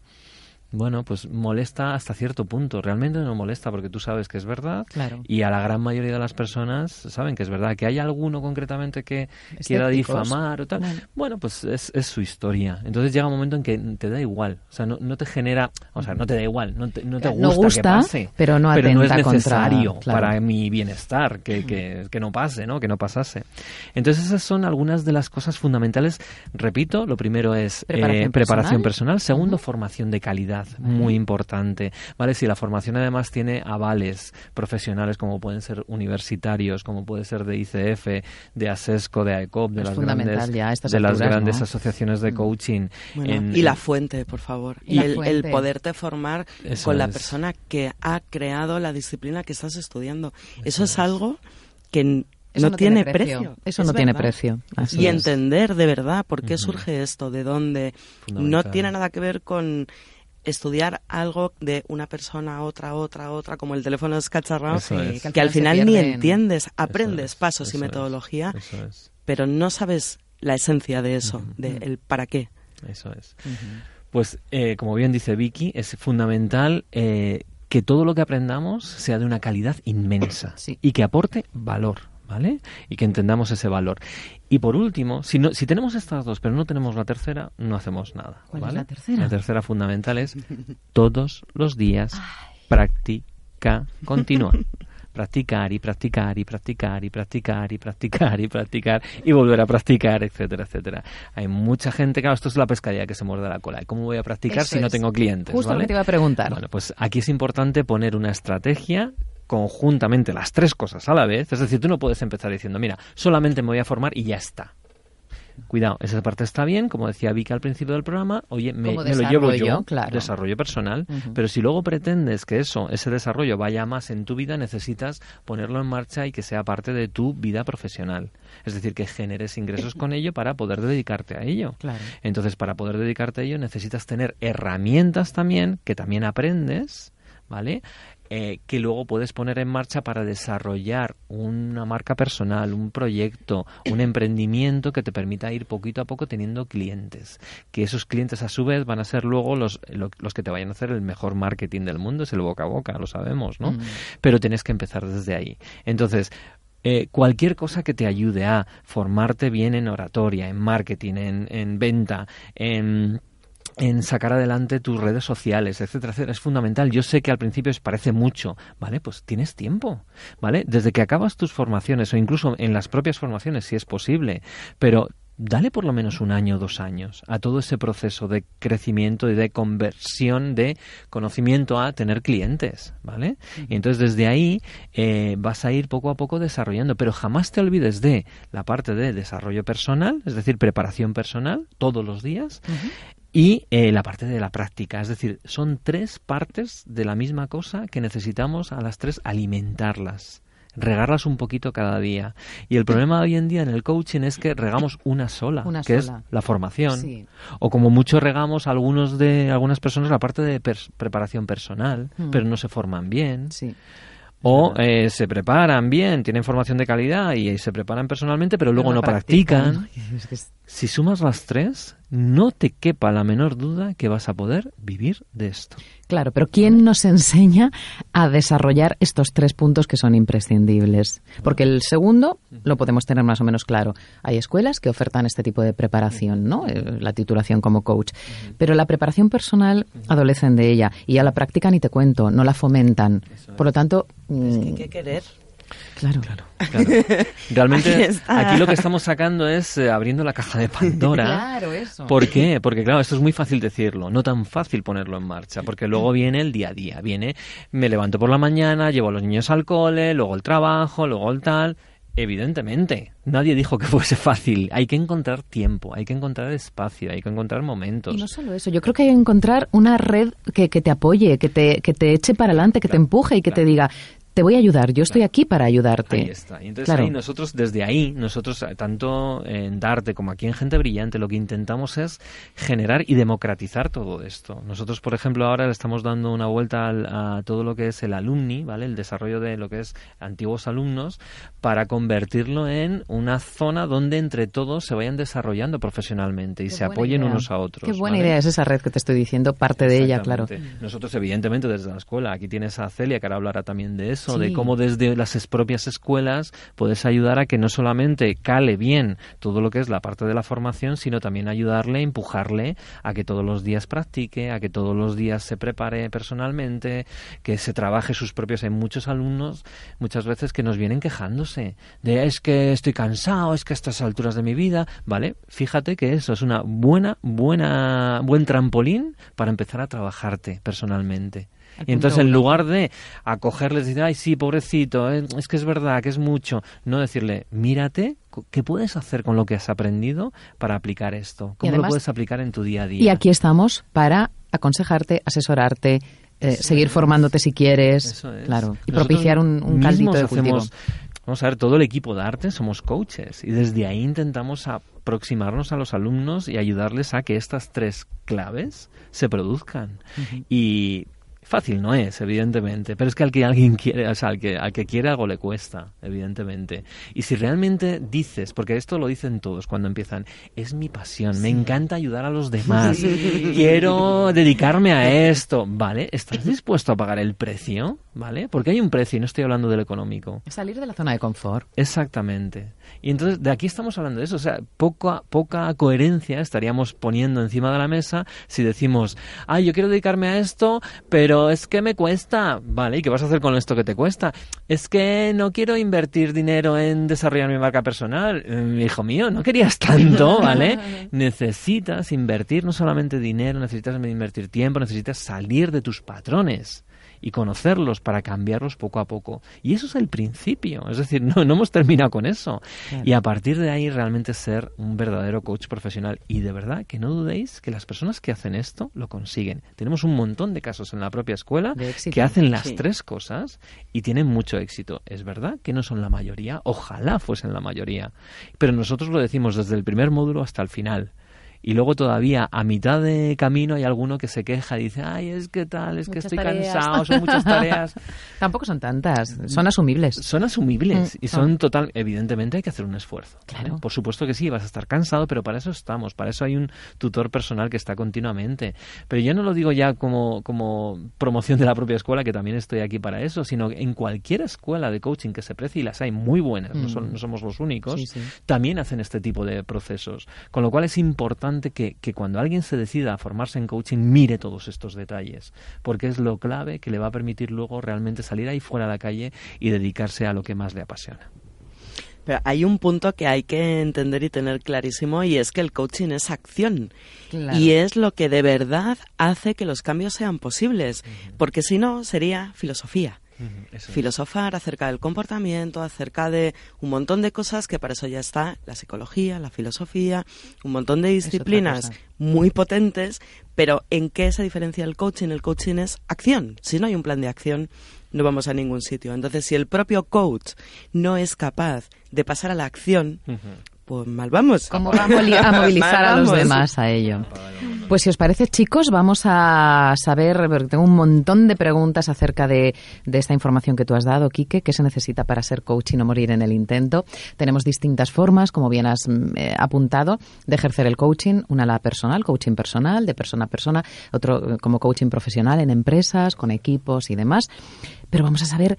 Bueno, pues molesta hasta cierto punto. Realmente no molesta porque tú sabes que es verdad Claro. y a la gran mayoría de las personas saben que es verdad. Que hay alguno concretamente que quiera difamar o tal. Bueno. Bueno, pues es, es su historia. Entonces llega un momento en que te da igual. O sea, no, no te genera... O sea, no te da igual. No te, no te No gusta, gusta, que pase. pero no no es contra- necesario claro. para mi bienestar que, que, que no pase, ¿no? Que no pasase. Entonces esas son algunas de las cosas fundamentales. Repito, lo primero es Preparación eh, preparación personal. personal. Segundo, formación de calidad, muy importante. ¿Vale? Si la formación además tiene avales profesionales como pueden ser universitarios, como puede ser de ICF, de ASESCO, de AECOP, de Es las grandes, ya a estas de las alturas, grandes ¿no? asociaciones de coaching. Bueno, en- y la en- fuente, por favor. Y el, fuente. el poderte formar Eso con la persona que ha creado la disciplina que estás estudiando. Eso, es algo que Eso no, tiene precio. Eso Es no tiene precio. Así Y es. entender de verdad por qué surge esto, de dónde. No tiene nada que ver con estudiar algo de una persona a otra, otra, otra, como el teléfono escacharrado, Eso Sí, es. que al que al final ni entiendes, Eso aprendes es, pasos y es, metodología, pero no sabes la esencia de eso, de el para qué. Eso es. Pues, eh, como bien dice Vicky, es fundamental eh, que todo lo que aprendamos sea de una calidad inmensa Sí. y que aporte valor, ¿vale? Y que entendamos ese valor. Y por último, si, no, si tenemos estas dos, pero no tenemos la tercera, no hacemos nada. ¿Cuál es la tercera? La tercera fundamental es todos los días práctica continua. Practicar y practicar y practicar y practicar y practicar y practicar y volver a practicar, etcétera, etcétera. Hay mucha gente, claro, esto es la pescadilla que se muerde la cola. ¿Y ¿Cómo voy a practicar Eso si no tengo clientes? Justo lo ¿vale? que te iba a preguntar. Bueno, pues aquí es importante poner una estrategia conjuntamente las tres cosas a la vez. Es decir, tú no puedes empezar diciendo, mira, solamente me voy a formar y ya está. Cuidado, esa parte está bien, como decía Vika al principio del programa, oye, me, lo llevo yo, claro. desarrollo personal, pero si luego pretendes que eso, ese desarrollo vaya más en tu vida, necesitas ponerlo en marcha y que sea parte de tu vida profesional. Es decir, que generes ingresos con ello para poder dedicarte a ello. Claro. Entonces, para poder dedicarte a ello necesitas tener herramientas también, que también aprendes, ¿vale? Eh, que luego puedes poner en marcha para desarrollar una marca personal, un proyecto, un emprendimiento que te permita ir poquito a poco teniendo clientes. Que esos clientes a su vez van a ser luego los, lo- los que te vayan a hacer el mejor marketing del mundo, es el boca a boca, lo sabemos, ¿no? Mm. Pero tienes que empezar desde ahí. Entonces, eh, cualquier cosa que te ayude a formarte bien en oratoria, en marketing, en, en venta, en en sacar adelante tus redes sociales, etcétera, etcétera, es fundamental. Yo sé que al principio os parece mucho, ¿vale? Pues tienes tiempo, ¿vale? Desde que acabas tus formaciones o incluso en las propias formaciones, si es posible, pero dale por lo menos un año o dos años a todo ese proceso de crecimiento y de conversión de conocimiento a tener clientes, ¿vale? Y entonces desde ahí eh, vas a ir poco a poco desarrollando, pero jamás te olvides de la parte de desarrollo personal, es decir, preparación personal todos los días, y eh, la parte de la práctica. Es decir, son tres partes de la misma cosa que necesitamos a las tres alimentarlas regarlas un poquito cada día. Y el problema hoy en día en el coaching es que regamos una sola, Una que sola. es la formación. Sí. O como mucho regamos algunos de algunas personas la parte de preparación personal, Mm. pero no se forman bien. Sí. O eh, se preparan bien, tienen formación de calidad y, se preparan personalmente, pero luego no practican. Es que es- Si sumas las tres, no te quepa la menor duda que vas a poder vivir de esto. Claro, pero ¿quién nos enseña a desarrollar estos tres puntos que son imprescindibles? Porque el segundo lo podemos tener más o menos claro. Hay escuelas que ofertan este tipo de preparación, ¿no? Eh, La titulación como coach. Pero la preparación personal adolecen de ella y ya la practican y te cuento, no la fomentan. Por lo tanto, Es que hay mm, que querer. Claro, Claro. Realmente Ahí está. aquí lo que estamos sacando es eh, abriendo la caja de Pandora. Claro, eso. ¿Por qué? Porque claro, esto es muy fácil decirlo, no tan fácil ponerlo en marcha, porque luego viene el día a día, viene, me levanto por la mañana, llevo a los niños al cole, luego el trabajo, luego el tal. Evidentemente, nadie dijo que fuese fácil. Hay que encontrar tiempo, hay que encontrar espacio, hay que encontrar momentos. Y no solo eso, yo creo que hay que encontrar una red que, que te apoye, que te, que te eche para adelante, que te empuje y que te diga, te voy a ayudar, yo estoy aquí para ayudarte. Ahí está. Y entonces Claro. ahí nosotros, desde ahí, nosotros, eh, tanto en Darte como aquí en Gente Brillante, lo que intentamos es generar y democratizar todo esto. Nosotros, por ejemplo, ahora le estamos dando una vuelta al- a todo lo que es el alumni, ¿vale? El desarrollo de lo que es antiguos alumnos, para convertirlo en una zona donde entre todos se vayan desarrollando profesionalmente y Qué se apoyen idea. unos a otros. Qué buena ¿vale? idea es esa red que te estoy diciendo, parte de ella, claro. Nosotros, evidentemente, desde la escuela, aquí tienes a Celia, que ahora hablará también de eso, Sí. de cómo desde las propias escuelas puedes ayudar a que no solamente cale bien todo lo que es la parte de la formación, sino también ayudarle, empujarle a que todos los días practique, a que todos los días se prepare personalmente, que se trabaje sus propios. Hay muchos alumnos, muchas veces, que nos vienen quejándose de es que estoy cansado, es que a estas alturas de mi vida, ¿vale? Fíjate que eso es una buena, buena, buen trampolín para empezar a trabajarte personalmente. Y entonces, en lugar de acogerles y decir, ay, sí, pobrecito, eh, es que es verdad, que es mucho, no decirle, mírate, ¿qué puedes hacer con lo que has aprendido para aplicar esto? ¿Cómo además- lo puedes aplicar en tu día a día? Y aquí estamos para aconsejarte, asesorarte, eh, seguir formándote si quieres, Eso es. claro, y Nosotros propiciar un, un caldito de cultivo. hacemos- Vamos a ver, todo el equipo de arte somos coaches y desde ahí intentamos aproximarnos a los alumnos y ayudarles a que estas tres claves se produzcan. Y fácil no es, evidentemente, pero es que al que alguien quiere, o sea, al que, al que quiere algo le cuesta, evidentemente. Y si realmente dices, porque esto lo dicen todos cuando empiezan, es mi pasión, me encanta ayudar a los demás, quiero dedicarme a esto, ¿vale? ¿Estás dispuesto a pagar el precio? ¿Vale? Porque hay un precio y no estoy hablando del económico. Salir de la zona de confort. Exactamente. Y entonces de aquí estamos hablando de eso. O sea, poca, poca coherencia estaríamos poniendo encima de la mesa si decimos, ay, yo quiero dedicarme a esto, pero es que me cuesta. Vale, ¿y qué vas a hacer con esto que te cuesta? Es que no quiero invertir dinero en desarrollar mi marca personal. Eh, hijo mío, no querías tanto, ¿vale? necesitas invertir no solamente dinero, necesitas invertir tiempo, necesitas salir de tus patrones y conocerlos para cambiarlos poco a poco. Y eso es el principio, es decir, no, no hemos terminado con eso. Y a partir de ahí realmente ser un verdadero coach profesional. Y de verdad que no dudéis que las personas que hacen esto lo consiguen. Tenemos un montón de casos en la propia escuela que hacen las Sí. tres cosas y tienen mucho éxito. Es verdad que no son la mayoría, ojalá fuesen la mayoría, pero nosotros lo decimos desde el primer módulo hasta el final. Y luego todavía a mitad de camino hay alguno que se queja y dice, ay, es que tal, es que Muchas estoy tareas". cansado, son muchas tareas. Tampoco son tantas, son asumibles. Son asumibles Mm, y son total. Evidentemente hay que hacer un esfuerzo. ¿vale? Claro. Por supuesto que sí, vas a estar cansado, pero para eso estamos. Para eso hay un tutor personal que está continuamente. Pero yo no lo digo ya como, como promoción de la propia escuela, que también estoy aquí para eso, sino en cualquier escuela de coaching que se precie, y las hay muy buenas, no, son- no somos los únicos, Sí, sí. también hacen este tipo de procesos. Con lo cual es importante que, que cuando alguien se decida a formarse en coaching, mire todos estos detalles, porque es lo clave que le va a permitir luego realmente salir ahí fuera a la calle y dedicarse a lo que más le apasiona. Pero hay un punto que hay que entender y tener clarísimo y es que el coaching es acción. Claro. Y es lo que de verdad hace que los cambios sean posibles. Porque si no, sería filosofía. Filosofar acerca del comportamiento, acerca de un montón de cosas que para eso ya está la psicología, la filosofía, un montón de disciplinas muy potentes, pero ¿en qué se diferencia el coaching? El coaching es acción. Si no hay un plan de acción, no vamos a ningún sitio. Entonces, si el propio coach no es capaz de pasar a la acción. Pues mal vamos. ¿Cómo va a, movilizar a los demás a ello? Pues si os parece, chicos, vamos a saber, porque tengo un montón de preguntas acerca de, de esta información que tú has dado, Quique, qué se necesita para ser coach y no morir en el intento. Tenemos distintas formas, como bien has mm, eh, apuntado, de ejercer el coaching. Una la personal, coaching personal, de persona a persona, otro eh, como coaching profesional en empresas, con equipos y demás. Pero vamos a saber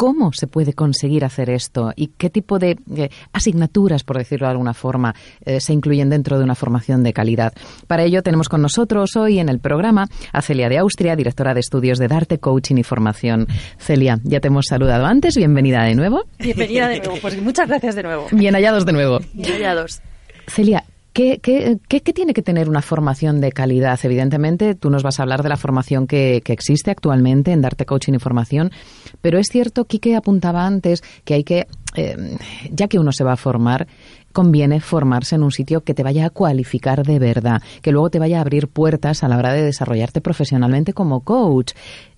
¿Cómo se puede conseguir hacer esto y qué tipo de eh, asignaturas, por decirlo de alguna forma, eh, se incluyen dentro de una formación de calidad? Para ello tenemos con nosotros hoy en el programa a Celia de Austria, directora de estudios de Darte, Coaching y Formación. Celia, ya te hemos saludado antes, bienvenida de nuevo. Bienvenida de nuevo. Pues muchas gracias de nuevo. Bien hallados de nuevo. Bien hallados. Celia, ¿qué, qué, qué- qué tiene que tener una formación de calidad? Evidentemente, tú nos vas a hablar de la formación que, que existe actualmente en Darte Coaching y Formación, pero es cierto, Quique apuntaba antes que hay que, eh, ya que uno se va a formar, conviene formarse en un sitio que te vaya a cualificar de verdad, que luego te vaya a abrir puertas a la hora de desarrollarte profesionalmente como coach.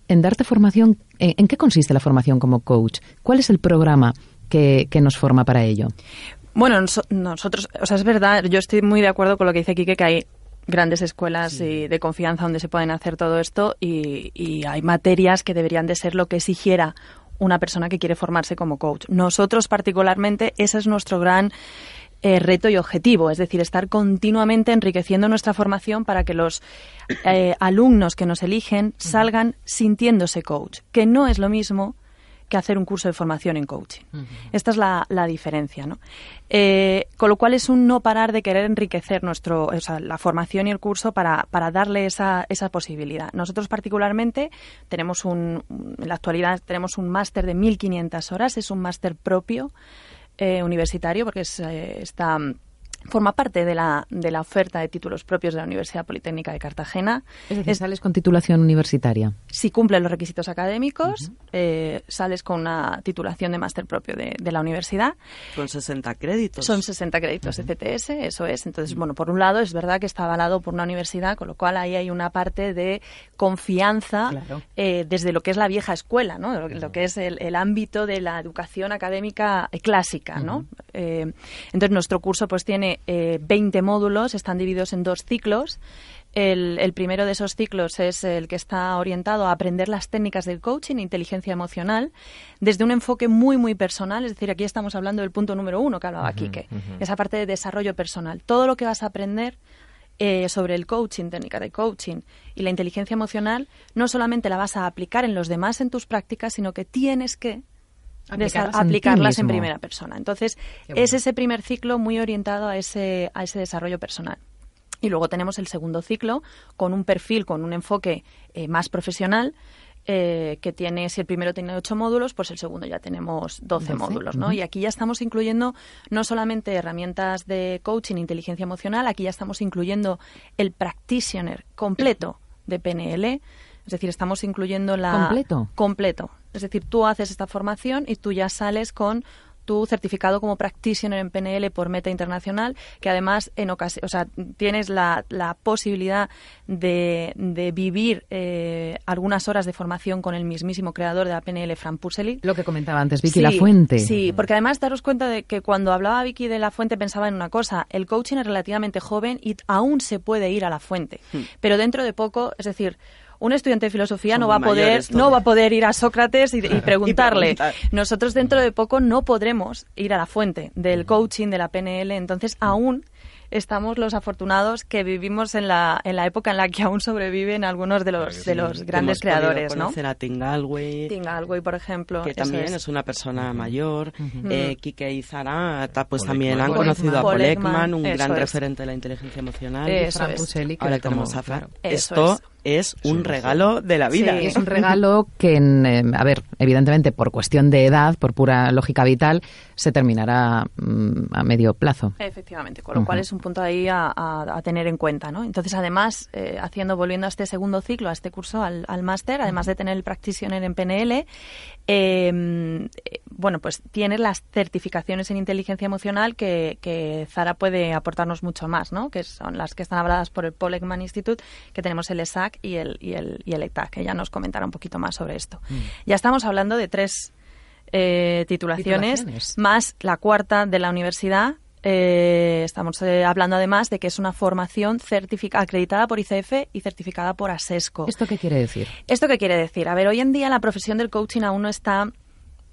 En Darte Formación, ¿en, en qué consiste la formación como coach? ¿Cuál es el programa que, que nos forma para ello? Bueno, nos- nosotros, o sea, es verdad, yo estoy muy de acuerdo con lo que dice Quique, que hay grandes escuelas y de confianza donde se pueden hacer todo esto y, y hay materias que deberían de ser lo que exigiera una persona que quiere formarse como coach. Nosotros particularmente, ese es nuestro gran eh, reto y objetivo, es decir, estar continuamente enriqueciendo nuestra formación para que los eh, alumnos que nos eligen salgan sintiéndose coach, que no es lo mismo que hacer un curso de formación en coaching. Esta es la, la diferencia, ¿no? Eh, con lo cual es un no parar de querer enriquecer nuestro, o sea, la formación y el curso para, para darle esa, esa posibilidad. Nosotros particularmente tenemos un, un- en la actualidad tenemos un máster de 1.500 horas, es un máster propio eh, universitario porque es, eh, está forma parte de la, de la oferta de títulos propios de la Universidad Politécnica de Cartagena. Es decir, Es- sales con titulación universitaria. si cumples los requisitos académicos, eh, sales con una titulación de máster propio de, de la universidad. Con 60 créditos. Son 60 créditos de CTS, eso es. Entonces, bueno, por un lado es verdad que está avalado por una universidad, con lo cual ahí hay una parte de confianza Claro. eh, desde lo que es la vieja escuela, ¿no? Lo, lo que es el, el ámbito de la educación académica clásica, ¿no? Eh, entonces, nuestro curso pues tiene eh, 20 módulos, están divididos en dos ciclos. El, el primero de esos ciclos es el que está orientado a aprender las técnicas del coaching, inteligencia emocional, desde un enfoque muy, muy personal. Es decir, aquí estamos hablando del punto número uno que hablaba Quique, esa parte de desarrollo personal. Todo lo que vas a aprender eh, sobre el coaching, técnica de coaching y la inteligencia emocional, no solamente la vas a aplicar en los demás en tus prácticas, sino que tienes que Aplicarlas en aplicarlas primera persona. Entonces, bueno. es ese primer ciclo muy orientado a ese, a ese desarrollo personal. Y luego tenemos el segundo ciclo con un perfil, con un enfoque eh, más profesional, eh, que tiene, si el primero tiene ocho módulos, pues el segundo ya tenemos 12, Doce, módulos, ¿no? Y aquí ya estamos incluyendo no solamente herramientas de coaching, inteligencia emocional, aquí ya estamos incluyendo el practitioner completo de PNL, Es decir, estamos incluyendo la... ¿Completo? Completo. Es decir, tú haces esta formación y tú ya sales con tu certificado como practitioner en PNL por Meta Internacional, que además en o sea, tienes la, la posibilidad de, de vivir eh, algunas horas de formación con el mismísimo creador de la PNL, Fran Pusely. Lo que comentaba antes, Vicky La Fuente. Sí, porque además daros cuenta de que cuando hablaba Vicky de La Fuente pensaba en una cosa, el coaching es relativamente joven y aún se puede ir a la fuente, hmm. pero dentro de poco, es decir, un estudiante de filosofía no va a poder no va a poder ir a Sócrates y, preguntarle. Nosotros dentro de poco no podremos ir a la fuente del coaching de la PNL, entonces aún estamos los afortunados que vivimos en la, en la época en la que aún sobreviven algunos de los, de los grandes creadores, ¿no? a Tingalway. Tingalway, por ejemplo. Que también es. una persona mayor. eh, Kike y Zara, pues también han conocido a Paul Ekman, un gran referente de la inteligencia emocional. Eso Ahora tenemos a Esto es un regalo de la vida. es un regalo que, eh, a ver, evidentemente por cuestión de edad, por pura lógica vital, se terminará mm, a medio plazo. Efectivamente, con lo cual es un punto ahí a, tener en cuenta, ¿no? Entonces, además, eh, haciendo, volviendo a este segundo ciclo, a este curso, al, máster, además de tener el practitioner en PNL, em, bueno, pues tiene las certificaciones en inteligencia emocional que, que, Zara puede aportarnos mucho más, ¿no? Que son las que están habladas por el Paul Ekman Institute, que tenemos el ESAC y el, y el, y el ETAC, que ya nos comentará un poquito más sobre esto. Mm. Ya estamos hablando de tres eh, titulaciones, más la cuarta de la universidad. Eh, estamos eh, hablando además de que es una formación acreditada por ICF y certificada por ASESCO. ¿Esto qué quiere decir? ¿Esto qué quiere decir? A ver, hoy en día la profesión del coaching aún no está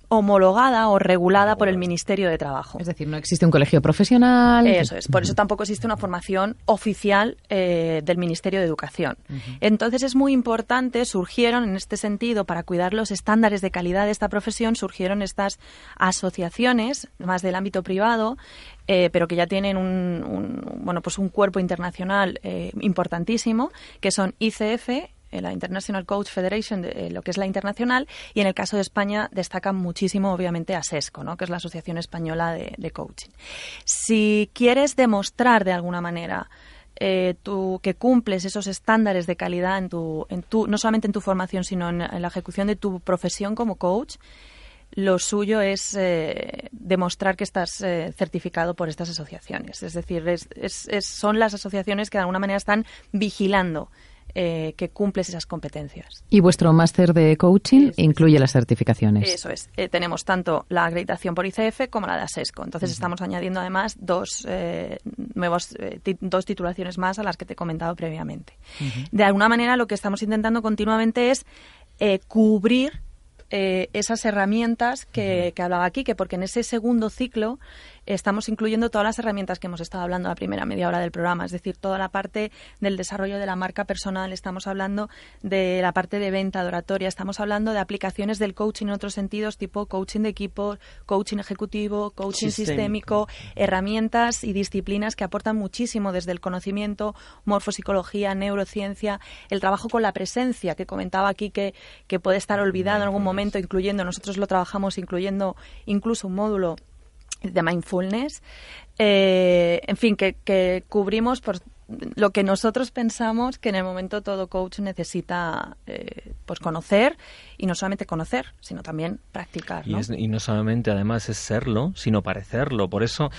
homologada o regulada por el Ministerio de Trabajo. Es decir, no existe un colegio profesional. Eso es, por eso tampoco existe una formación oficial eh, del Ministerio de Educación. Entonces es muy importante, surgieron en este sentido, para cuidar los estándares de calidad de esta profesión, surgieron estas asociaciones, más del ámbito privado, eh, pero que ya tienen un, bueno, pues un cuerpo internacional eh, importantísimo, que son ICF, la International Coach Federation, de, eh, lo que es la internacional, y en el caso de España destaca muchísimo, obviamente, a SESCO, ¿no? que es la Asociación Española de, Coaching. Si quieres demostrar de alguna manera eh, que cumples esos estándares de calidad en tu, en tu, no solamente en tu formación, sino en, la ejecución de tu profesión como coach, lo suyo es eh, demostrar que estás certificado por estas asociaciones. Es decir, son las asociaciones que de alguna manera están vigilando eh, que cumples esas competencias. Y vuestro máster de coaching incluye las certificaciones. Eso es. Eh, tenemos tanto la acreditación por ICF como la de ASESCO. Entonces estamos añadiendo además dos eh, nuevos dos titulaciones más a las que te he comentado previamente. De alguna manera lo que estamos intentando continuamente es cubrir esas herramientas que, que, hablaba aquí, que porque en ese segundo ciclo estamos incluyendo todas las herramientas que hemos estado hablando la primera media hora del programa, es decir, toda la parte del desarrollo de la marca personal, estamos hablando de la parte de venta, de oratoria, estamos hablando de aplicaciones del coaching en otros sentidos, tipo coaching de equipo, coaching ejecutivo, coaching sistémico, herramientas y disciplinas que aportan muchísimo desde el conocimiento, morfopsicología, neurociencia, el trabajo con la presencia, que comentaba aquí que, que puede estar olvidado en algún momento, incluyendo, nosotros lo trabajamos incluyendo incluso un módulo de mindfulness. Eh, en fin, que, cubrimos por lo que nosotros pensamos que en el momento todo coach necesita eh, pues conocer y no solamente conocer, sino también practicar. Y, y no solamente además es serlo, sino parecerlo. Por eso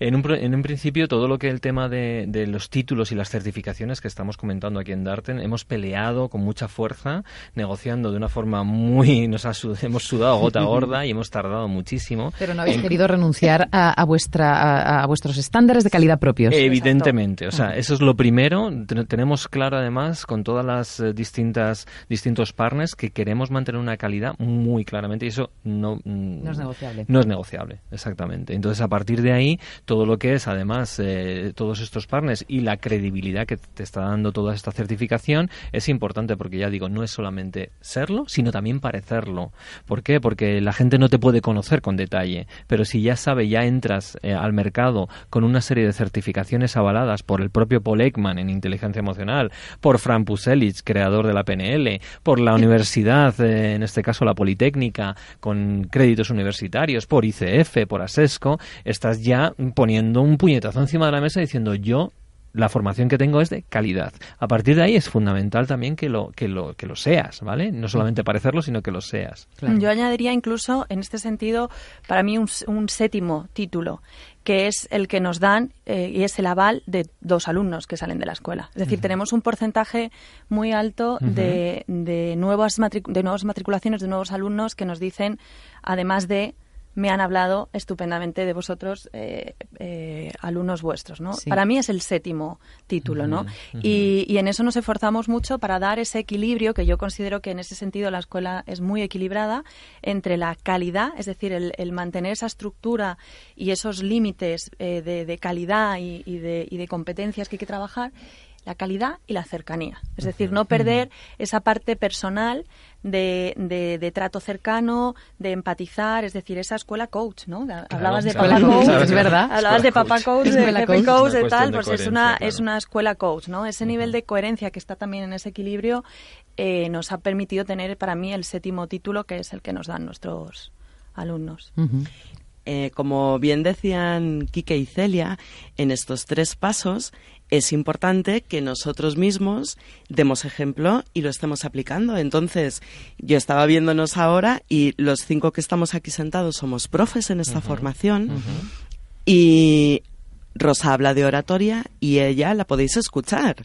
en un, en un, principio, todo lo que el tema de, de, los títulos y las certificaciones que estamos comentando aquí en Darten, hemos peleado con mucha fuerza, negociando de una forma muy... Nos hemos sudado gota gorda y hemos tardado muchísimo. Pero no habéis querido renunciar a, vuestra, a, vuestros estándares de calidad propios. Evidentemente. O sea, eso es lo primero. tenemos claro, además, con todas las eh, distintas distintos partners, que queremos mantener una calidad muy claramente y eso no... Mm, no es negociable. No es negociable, exactamente. Entonces, a partir de ahí todo lo que es, además, eh, todos estos partners y la credibilidad que te está dando toda esta certificación es importante porque ya digo, no es solamente serlo, sino también parecerlo. ¿Por qué? Porque la gente no te puede conocer con detalle, pero si ya sabe, ya entras eh, al mercado con una serie de certificaciones avaladas por el propio Paul Ekman en inteligencia emocional, por Fran Puselic, creador de la PNL, por la universidad, eh, en este caso la Politécnica, con créditos universitarios, por ICF, por ASESCO, estás ya poniendo un puñetazo encima de la mesa diciendo yo la formación que tengo es de calidad. A partir de ahí es fundamental también que lo, que lo, que lo seas, ¿vale? No solamente parecerlo, sino que lo seas. Yo añadiría incluso, en este sentido, para mí un, un séptimo título, que es el que nos dan eh, y es el aval de dos alumnos que salen de la escuela. Es decir, tenemos un porcentaje muy alto de, de, nuevas de nuevas matriculaciones, de nuevos alumnos que nos dicen, además de me han hablado estupendamente de vosotros, eh, eh, alumnos vuestros, ¿no? Para mí es el séptimo título, ¿no? y, y, en eso nos esforzamos mucho para dar ese equilibrio, que yo considero que en ese sentido la escuela es muy equilibrada, entre la calidad, es decir, el, mantener esa estructura y esos límites eh, de, calidad y, de, y de competencias que hay que trabajar, la calidad y la cercanía. Es decir, no perder esa parte personal de, de, trato cercano, de empatizar, es decir, esa escuela coach, ¿no? Hablabas de papá coach, es verdad. Hablabas de papá coach, de coach, coach de tal, pues es una, es una escuela coach, ¿no? Ese nivel de coherencia que está también en ese equilibrio eh, nos ha permitido tener para mí el séptimo título, que es el que nos dan nuestros alumnos. Eh, como bien decían Kike y Celia, en estos tres pasos es importante que nosotros mismos demos ejemplo y lo estemos aplicando. Entonces, yo estaba viéndonos ahora y los cinco que estamos aquí sentados somos profes en esta formación y Rosa habla de oratoria y ella la podéis escuchar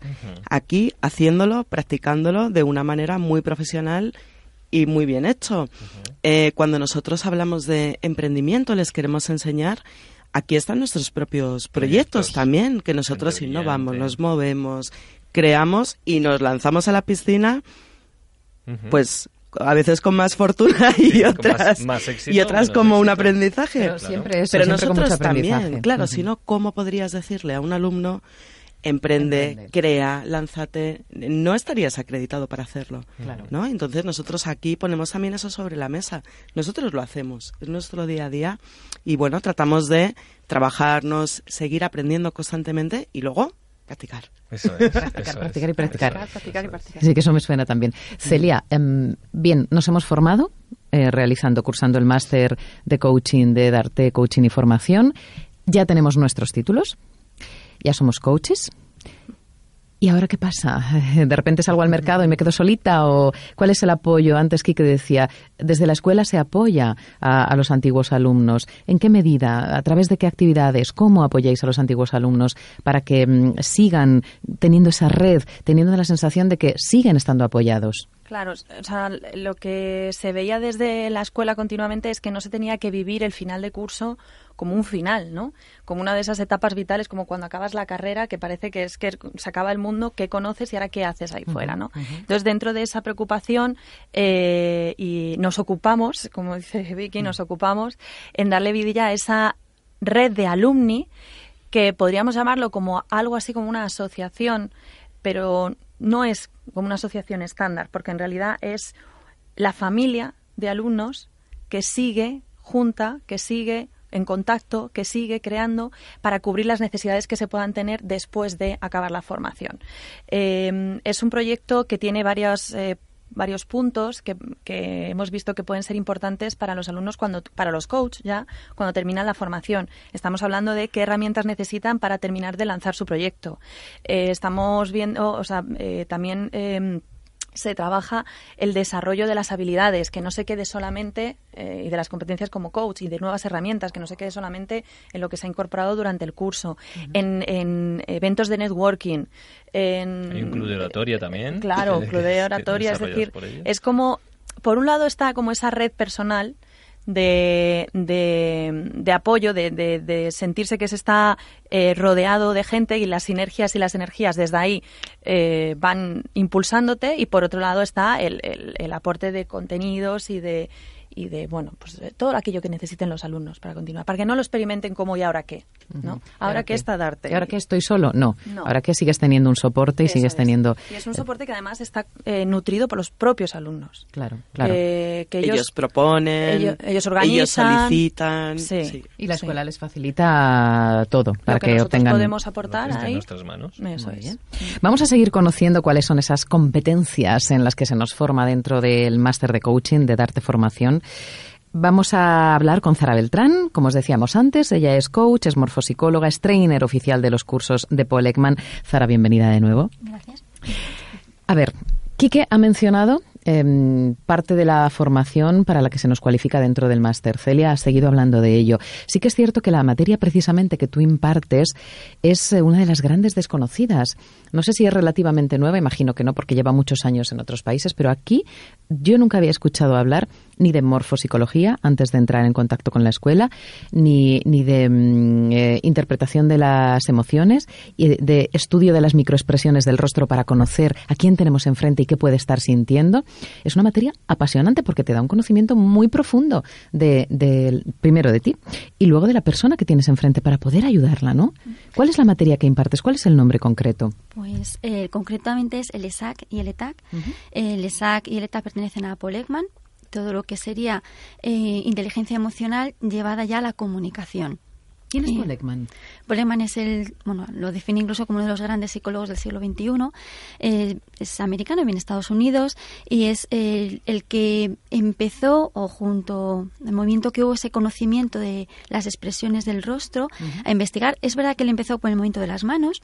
aquí haciéndolo, practicándolo de una manera muy profesional y muy bien hecho. Eh, cuando nosotros hablamos de emprendimiento, les queremos enseñar aquí están nuestros propios proyectos, también, que nosotros innovamos, nos movemos, creamos y nos lanzamos a la piscina, pues a veces con más fortuna y otras y otras como un aprendizaje. Pero siempre Pero nosotros también, claro, si no, ¿cómo podrías decirle a un alumno emprende, crea, lánzate, no estarías acreditado para hacerlo, ¿no? Entonces nosotros aquí ponemos también eso sobre la mesa. Nosotros lo hacemos, es nuestro día a día y bueno, tratamos de trabajarnos, seguir aprendiendo constantemente y luego practicar. Eso es, practicar, y practicar. Sí, que eso me suena también. Celia, em, bien, nos hemos formado eh, realizando, cursando el máster de coaching de Darte Coaching y Formación. Ya tenemos nuestros títulos ya somos coaches. ¿Y ahora qué pasa? ¿De repente salgo al mercado y me quedo solita? ¿O cuál es el apoyo? Antes Kike decía, desde la escuela se apoya a, los antiguos alumnos. ¿En qué medida? ¿A través de qué actividades? ¿Cómo apoyáis a los antiguos alumnos para que mm, sigan teniendo esa red, teniendo la sensación de que siguen estando apoyados? Claro, o sea, lo que se veía desde la escuela continuamente es que no se tenía que vivir el final de curso como un final, ¿no? Como una de esas etapas vitales, como cuando acabas la carrera, que parece que es que se acaba el mundo, ¿qué conoces y ahora qué haces ahí fuera, ¿no? Entonces, dentro de esa preocupación, eh, y nos ocupamos, como dice Vicky, nos ocupamos en darle vidilla a esa red de alumni que podríamos llamarlo como algo así como una asociación, pero no es como una asociación estándar, porque en realidad es la familia de alumnos que sigue junta, que sigue en contacto, que sigue creando para cubrir las necesidades que se puedan tener después de acabar la formación. Eh, es un proyecto que tiene varias eh, varios puntos que, hemos visto que pueden ser importantes para los alumnos cuando para los coaches ya cuando terminan la formación. Estamos hablando de qué herramientas necesitan para terminar de lanzar su proyecto. Eh, estamos viendo o sea eh, también em, se trabaja el desarrollo de las habilidades, que no se quede solamente, eh, y de las competencias como coach y de nuevas herramientas, que no se quede solamente en lo que se ha incorporado durante el curso, en, eventos de networking. En, Hay un club de oratoria también. Claro, club de oratoria, es decir, es como, por un lado está como esa red personal, de, de, apoyo, de, de, sentirse que se está eh, rodeado de gente y las sinergias y las energías desde ahí eh, van impulsándote y por otro lado está el, el aporte de contenidos y de y de, bueno, pues todo aquello que necesiten los alumnos para continuar, para que no lo experimenten como y ahora qué, ¿no? Ahora qué está darte. ¿Y ahora qué estoy solo? No. Ahora que sigues teniendo un soporte y sigues teniendo... Y es un soporte que además está eh, nutrido por los propios alumnos. Claro, claro. que ellos, proponen, ellos, organizan, ellos solicitan. Sí. Y la escuela les facilita todo para que, obtengan... podemos aportar ahí. en nuestras manos. Eso es. Vamos a seguir conociendo cuáles son esas competencias en las que se nos forma dentro del máster de coaching, de darte formación Vamos a hablar con Zara Beltrán, como os decíamos antes, ella es coach, es morfosicóloga, es trainer oficial de los cursos de Paul Ekman. Zara, bienvenida de nuevo. Gracias. A ver, Quique ha mencionado em, parte de la formación para la que se nos cualifica dentro del máster. Celia ha seguido hablando de ello. Sí que es cierto que la materia precisamente que tú impartes es eh, una de las grandes desconocidas. No sé si es relativamente nueva, imagino que no, porque lleva muchos años en otros países, pero aquí yo nunca había escuchado hablar ni de morfopsicología antes de entrar en contacto con la escuela, ni, ni de mm, eh, interpretación de las emociones y de, de estudio de las microexpresiones del rostro para conocer a quién tenemos enfrente y qué puede estar sintiendo. Es una materia apasionante porque te da un conocimiento muy profundo de, de- primero de ti y luego de la persona que tienes enfrente para poder ayudarla, ¿no? ¿Cuál es la materia que impartes? ¿Cuál es el nombre concreto? Pues eh, concretamente es el ESAC y el ETAC. El ESAC y el ETAC pertenecen a Paul Ekman. Todo lo que sería eh, inteligencia emocional llevada ya a la comunicación. ¿Quién es Sí. Paul Ekman? Paul Ekman es el, bueno, lo define incluso como uno de los grandes psicólogos del siglo XXI. Eh, es americano, viene de Estados Unidos y es el, el que empezó, o junto al movimiento que hubo ese conocimiento de las expresiones del rostro, a investigar. Es verdad que él empezó por el movimiento de las manos.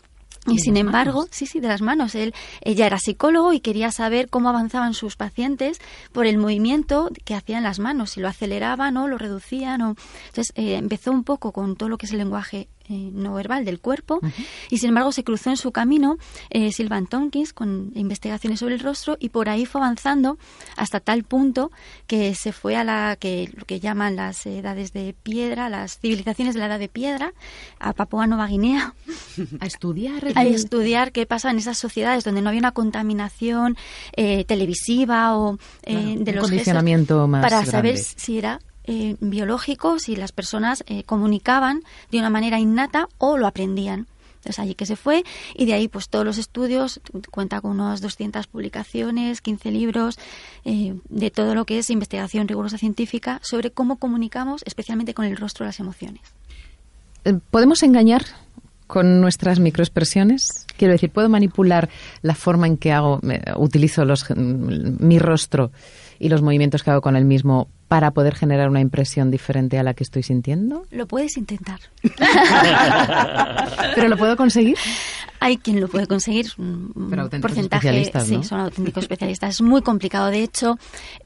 Y ¿De sin embargo, manos? sí, sí, de las manos. Él, ella era psicólogo y quería saber cómo avanzaban sus pacientes por el movimiento que hacían las manos, si lo aceleraban o lo reducían. O... Entonces eh, empezó un poco con todo lo que es el lenguaje eh, no verbal del cuerpo y sin embargo se cruzó en su camino eh, Sylvan Tompkins con investigaciones sobre el rostro y por ahí fue avanzando hasta tal punto que se fue a la que lo que llaman las edades de piedra, las civilizaciones de la edad de piedra, a Papua Nueva Guinea. A estudiar. a estudiar qué pasa en esas sociedades donde no había una contaminación eh, televisiva o eh, Claro, de un los condicionamiento más para saber si era eh, biológico, si las personas eh, comunicaban de una manera innata o lo aprendían. Entonces allí que se fue y de ahí pues todos los estudios, cuenta con unas 200 publicaciones, 15 libros, eh, de todo lo que es investigación rigurosa científica sobre cómo comunicamos, especialmente con el rostro, las emociones. Eh, ¿Podemos engañar con nuestras microexpresiones? Quiero decir, ¿puedo manipular la forma en que hago, utilizo mm, mi rostro y los movimientos que hago con el mismo para poder generar una impresión diferente a la que estoy sintiendo? Lo puedes intentar. ¿Pero lo puedo conseguir? Hay quien lo puede conseguir, un un Pero auténticos porcentaje, especialistas, sí, ¿no? son auténticos especialistas. Es muy complicado. De hecho,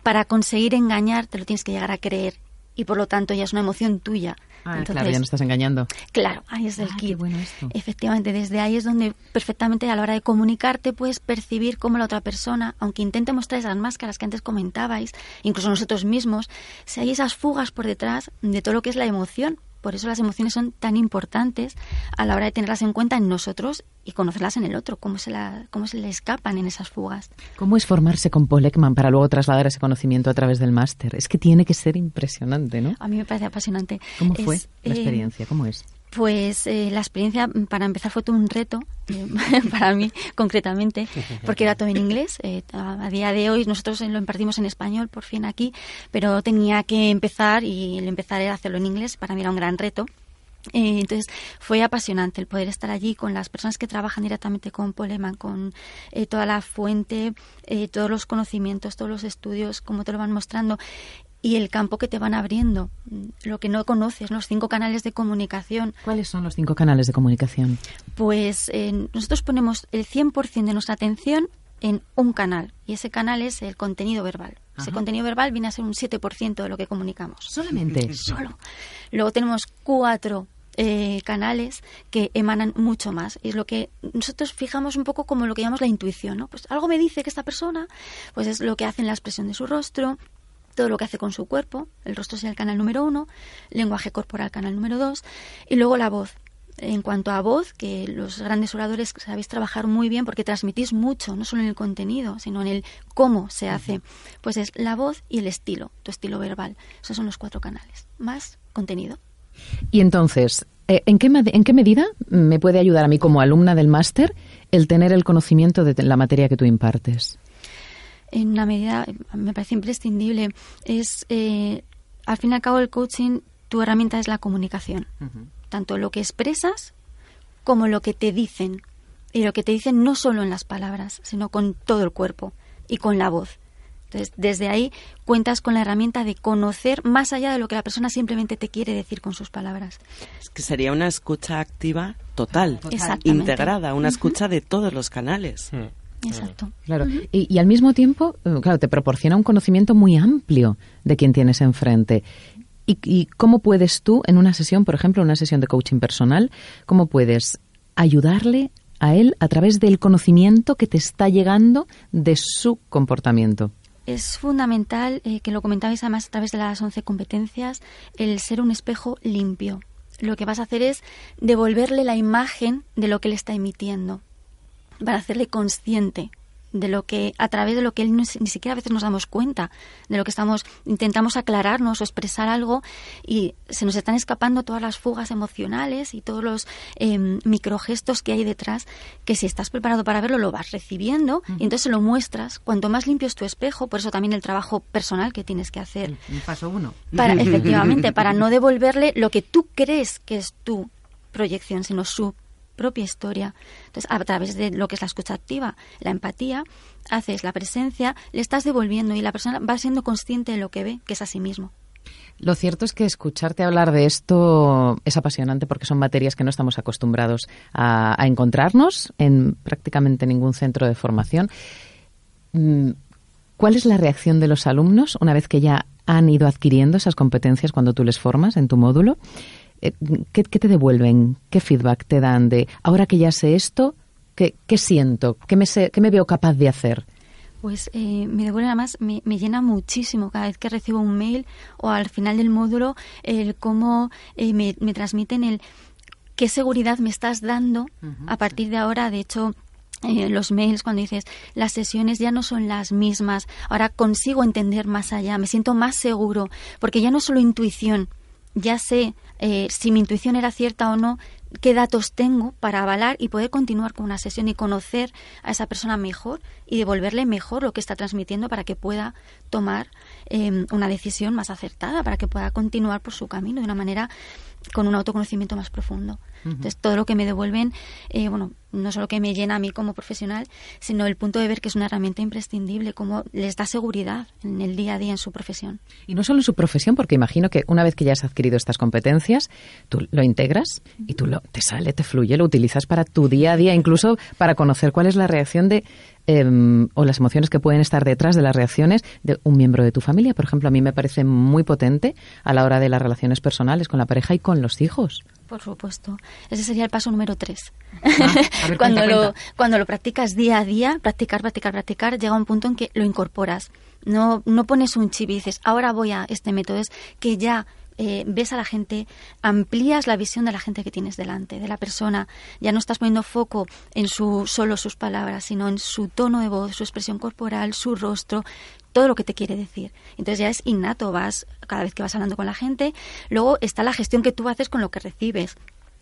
para conseguir engañar te lo tienes que llegar a creer y por lo tanto ya es una emoción tuya. Ah, Entonces, claro, ya no estás engañando. Claro, ahí es el Ah, qué kit. bueno esto. Efectivamente, desde ahí es donde perfectamente a la hora de comunicarte puedes percibir cómo la otra persona, aunque intente mostrar esas máscaras que antes comentabais, incluso nosotros mismos, si hay esas fugas por detrás de todo lo que es la emoción. Por eso las emociones son tan importantes a la hora de tenerlas en cuenta en nosotros y conocerlas en el otro, cómo se, la, cómo se le escapan en esas fugas. ¿Cómo es formarse con Paul Ekman para luego trasladar ese conocimiento a través del máster? Es que tiene que ser impresionante, ¿no? A mí me parece apasionante. ¿Cómo Es, fue la eh, experiencia? ¿Cómo es? Pues eh, la experiencia, mm, para empezar, fue todo un reto eh, para mí, concretamente, porque era todo en inglés. Eh, a, día de hoy nosotros lo impartimos en español, por fin aquí, pero tenía que empezar y el empezar era hacerlo en inglés. Para mí era un gran reto. Eh, entonces fue apasionante el poder estar allí con las personas que trabajan directamente con Poleman, con eh, toda la fuente, eh, todos los conocimientos, todos los estudios, cómo te lo van mostrando y el campo que te van abriendo, lo que no conoces, los cinco canales de comunicación. ¿Cuáles son los cinco canales de comunicación? Pues eh, nosotros ponemos el 100% de nuestra atención en un canal y ese canal es el contenido verbal. Ese contenido verbal viene a ser un 7% de lo que comunicamos. Solamente. Solo. Luego tenemos cuatro eh, canales que emanan mucho más. Y es lo que nosotros fijamos un poco como lo que llamamos la intuición, ¿no? Pues algo me dice que esta persona, pues es lo que hace en la expresión de su rostro, todo lo que hace con su cuerpo, el rostro es el canal número uno, lenguaje corporal canal número dos, y luego la voz. En cuanto a voz, que los grandes oradores sabéis trabajar muy bien porque transmitís mucho, no solo en el contenido, sino en el cómo se hace, pues es la voz y el estilo, tu estilo verbal. Esos son los cuatro canales, más contenido. Y entonces, eh, ¿en qué, ¿en qué medida me puede ayudar a mí como alumna del máster el tener el conocimiento de la materia que tú impartes? En una medida me parece imprescindible es eh, al fin y al cabo el coaching tu herramienta es la comunicación tanto lo que expresas como lo que te dicen y lo que te dicen no solo en las palabras sino con todo el cuerpo y con la voz Entonces, desde ahí cuentas con la herramienta de conocer más allá de lo que la persona simplemente te quiere decir con sus palabras. Es que sería una escucha activa total, Exactamente. integrada, una escucha de todos los canales. Exacto. Claro. y, y al mismo tiempo, eh, claro, te proporciona un conocimiento muy amplio de quien tienes enfrente. ¿Y, y cómo puedes tú, en una sesión, por ejemplo, una sesión de coaching personal, cómo puedes ayudarle a él a través del conocimiento que te está llegando de su comportamiento? Es fundamental, eh, que lo comentabais además a través de las 11 competencias, el ser un espejo limpio. Lo que vas a hacer es devolverle la imagen de lo que él está emitiendo, para hacerle consciente de lo que a través de lo que él no- ni siquiera a veces nos damos cuenta de lo que estamos intentamos aclararnos o expresar algo y se nos están escapando todas las fugas emocionales y todos los em, microgestos que hay detrás que si estás preparado para verlo lo vas recibiendo y entonces lo muestras. Cuanto más limpio es tu espejo por eso también el trabajo personal que tienes que hacer. Paso uno. para efectivamente para no devolverle lo que tú crees que es tu proyección sino su propia historia entonces a través de lo que es la escucha activa la empatía haces la presencia le estás devolviendo y la persona va siendo consciente de lo que ve que es a sí mismo Lo cierto es que escucharte hablar de esto es apasionante porque son materias que no estamos acostumbrados a, a encontrarnos en prácticamente ningún centro de formación. Mm, ¿Cuál es la reacción de los alumnos una vez que ya han ido adquiriendo esas competencias cuando tú les formas en tu módulo? Eh, ¿Qué, qué te devuelven? ¿Qué feedback te dan de ahora que ya sé esto? ¿Qué, qué siento? ¿Qué me, sé- qué me veo capaz de hacer? Pues eh, me devuelve además, me, me llena muchísimo cada vez que recibo un mail o al final del módulo, el cómo eh, me, me transmiten el qué seguridad me estás dando a partir de ahora. De hecho, eh, los mails cuando dices las sesiones ya no son las mismas, ahora consigo entender más allá, me siento más seguro, porque ya no es solo intuición, ya sé eh, si mi intuición era cierta o no, qué datos tengo para avalar y poder continuar con una sesión y conocer a esa persona mejor y devolverle mejor lo que está transmitiendo para que pueda tomar eh, una decisión más acertada, para que pueda continuar por su camino de una manera con un autoconocimiento más profundo. Entonces, todo lo que me devuelven, eh, bueno, no solo que me llena a mí como profesional, sino el punto de ver que es una herramienta imprescindible, como les da seguridad en el día a día en su profesión. Y no solo en su profesión, porque imagino que una vez que ya has adquirido estas competencias, tú lo integras y tú lo, te sale, te fluye, lo utilizas para tu día a día, incluso para conocer cuál es la reacción de em, o las emociones que pueden estar detrás de las reacciones de un miembro de tu familia. Por ejemplo, a mí me parece muy potente a la hora de las relaciones personales con la pareja y con los hijos. Por supuesto. Ese sería el paso número tres. a ver, cuando, cuenta, lo, cuando lo practicas día a día, practicar, practicar, practicar, llega un punto en que lo incorporas. No, no pones un chip y dices, ahora voy a este método. Es que ya eh, ves a la gente, amplías la visión de la gente que tienes delante, de la persona. Ya no estás poniendo foco en su, solo sus palabras, sino en su tono de voz, su expresión corporal, su rostro, todo lo que te quiere decir. Entonces ya es innato, vas cada vez que vas hablando con la gente. Luego está la gestión que tú haces con lo que recibes.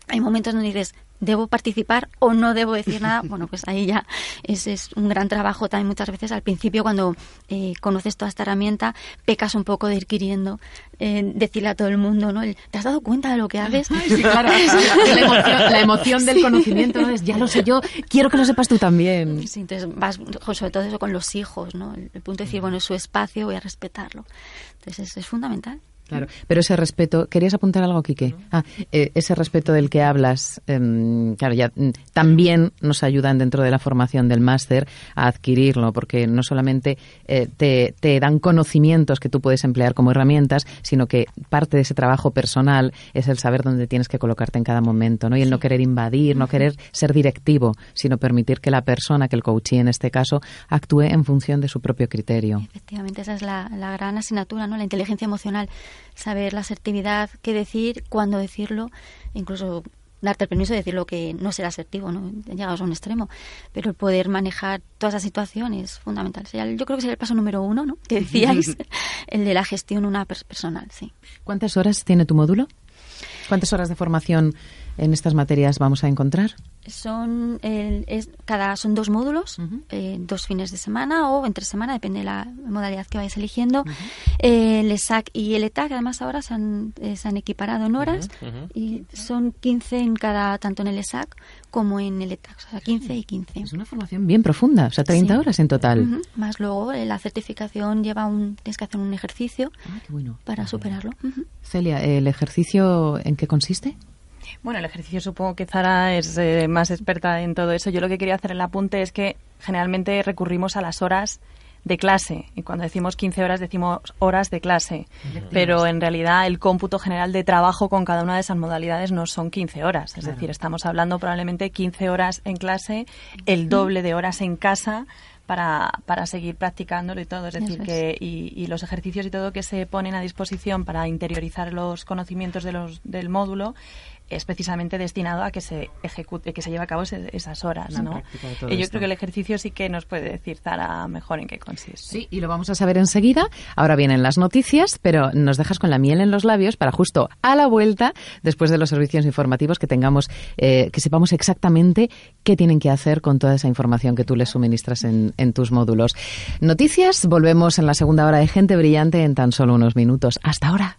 Hay momentos donde dices, ¿debo participar o no debo decir nada? Bueno, pues ahí ya es, es un gran trabajo también muchas veces. Al principio, cuando eh, conoces toda esta herramienta, pecas un poco de ir queriendo eh, decirle a todo el mundo, ¿no? El, ¿Te has dado cuenta de lo que haces? claro, la emoción, la emoción del conocimiento, ¿no? Es, ya lo sé yo, quiero que lo sepas tú también. Sí, entonces vas, sobre todo eso con los hijos, ¿no? El, el punto de decir, bueno, es su espacio, voy a respetarlo. Entonces es, es fundamental. Claro, pero ese respeto, ¿querías apuntar algo, Quique? Ah, eh, ese respeto del que hablas, em, claro, ya mm, también nos ayudan dentro de la formación del máster a adquirirlo, porque no solamente eh, te, te dan conocimientos que tú puedes emplear como herramientas, sino que parte de ese trabajo personal es el saber dónde tienes que colocarte en cada momento, ¿no? Y el no querer invadir, no querer ser directivo, sino permitir que la persona, que el coachee en este caso, actúe en función de su propio criterio. Efectivamente, esa es la, la gran asignatura, ¿no? La inteligencia emocional, saber la asertividad, qué decir, cuándo decirlo, incluso darte el permiso de decir lo que no será asertivo, ¿no? Llegados a un extremo, pero el poder manejar toda esa situación es fundamental. Sería yo creo que sería el paso número uno, ¿no? Que decíais, el de la gestión una pers- personal, sí. ¿Cuántas horas tiene tu módulo? ¿Cuántas horas de formación en estas materias vamos a encontrar? Son el- es- cada son dos módulos, eh, dos fines de semana o entre semana, depende de la modalidad que vayáis eligiendo. Eh, el ESAC y el ETAC además ahora se han, eh, se han equiparado en horas y son 15 en cada, tanto en el ESAC como en el ETAX, o sea, 15 y 15. Es una formación bien profunda, o sea, 30 Sí. horas en total. Más luego eh, la certificación lleva un, tienes que hacer un ejercicio Ah, bueno. para superarlo. Celia, ¿el ejercicio en qué consiste? Bueno, el ejercicio supongo que Zara es eh, más experta en todo eso. Yo lo que quería hacer en el apunte es que generalmente recurrimos a las horas de clase. Y cuando decimos 15 horas decimos horas de clase. Pero en realidad el cómputo general de trabajo con cada una de esas modalidades no son 15 horas. Es decir, estamos hablando probablemente 15 horas en clase, el doble de horas en casa para, para seguir practicándolo y todo. Es decir, es. que y, y los ejercicios y todo que se ponen a disposición para interiorizar los conocimientos de los, del módulo es precisamente destinado a que se ejecute, que se lleve a cabo ese- esas horas, La ¿no? yo esto. creo que el ejercicio sí que nos puede decir Zara mejor en qué consiste. Sí, y lo vamos a saber enseguida. Ahora vienen las noticias, pero nos dejas con la miel en los labios para justo a la vuelta, después de los servicios informativos, que tengamos, eh, que sepamos exactamente qué tienen que hacer con toda esa información que tú les suministras en, en tus módulos. Noticias, volvemos en la segunda hora de Gente Brillante en tan solo unos minutos. Hasta ahora.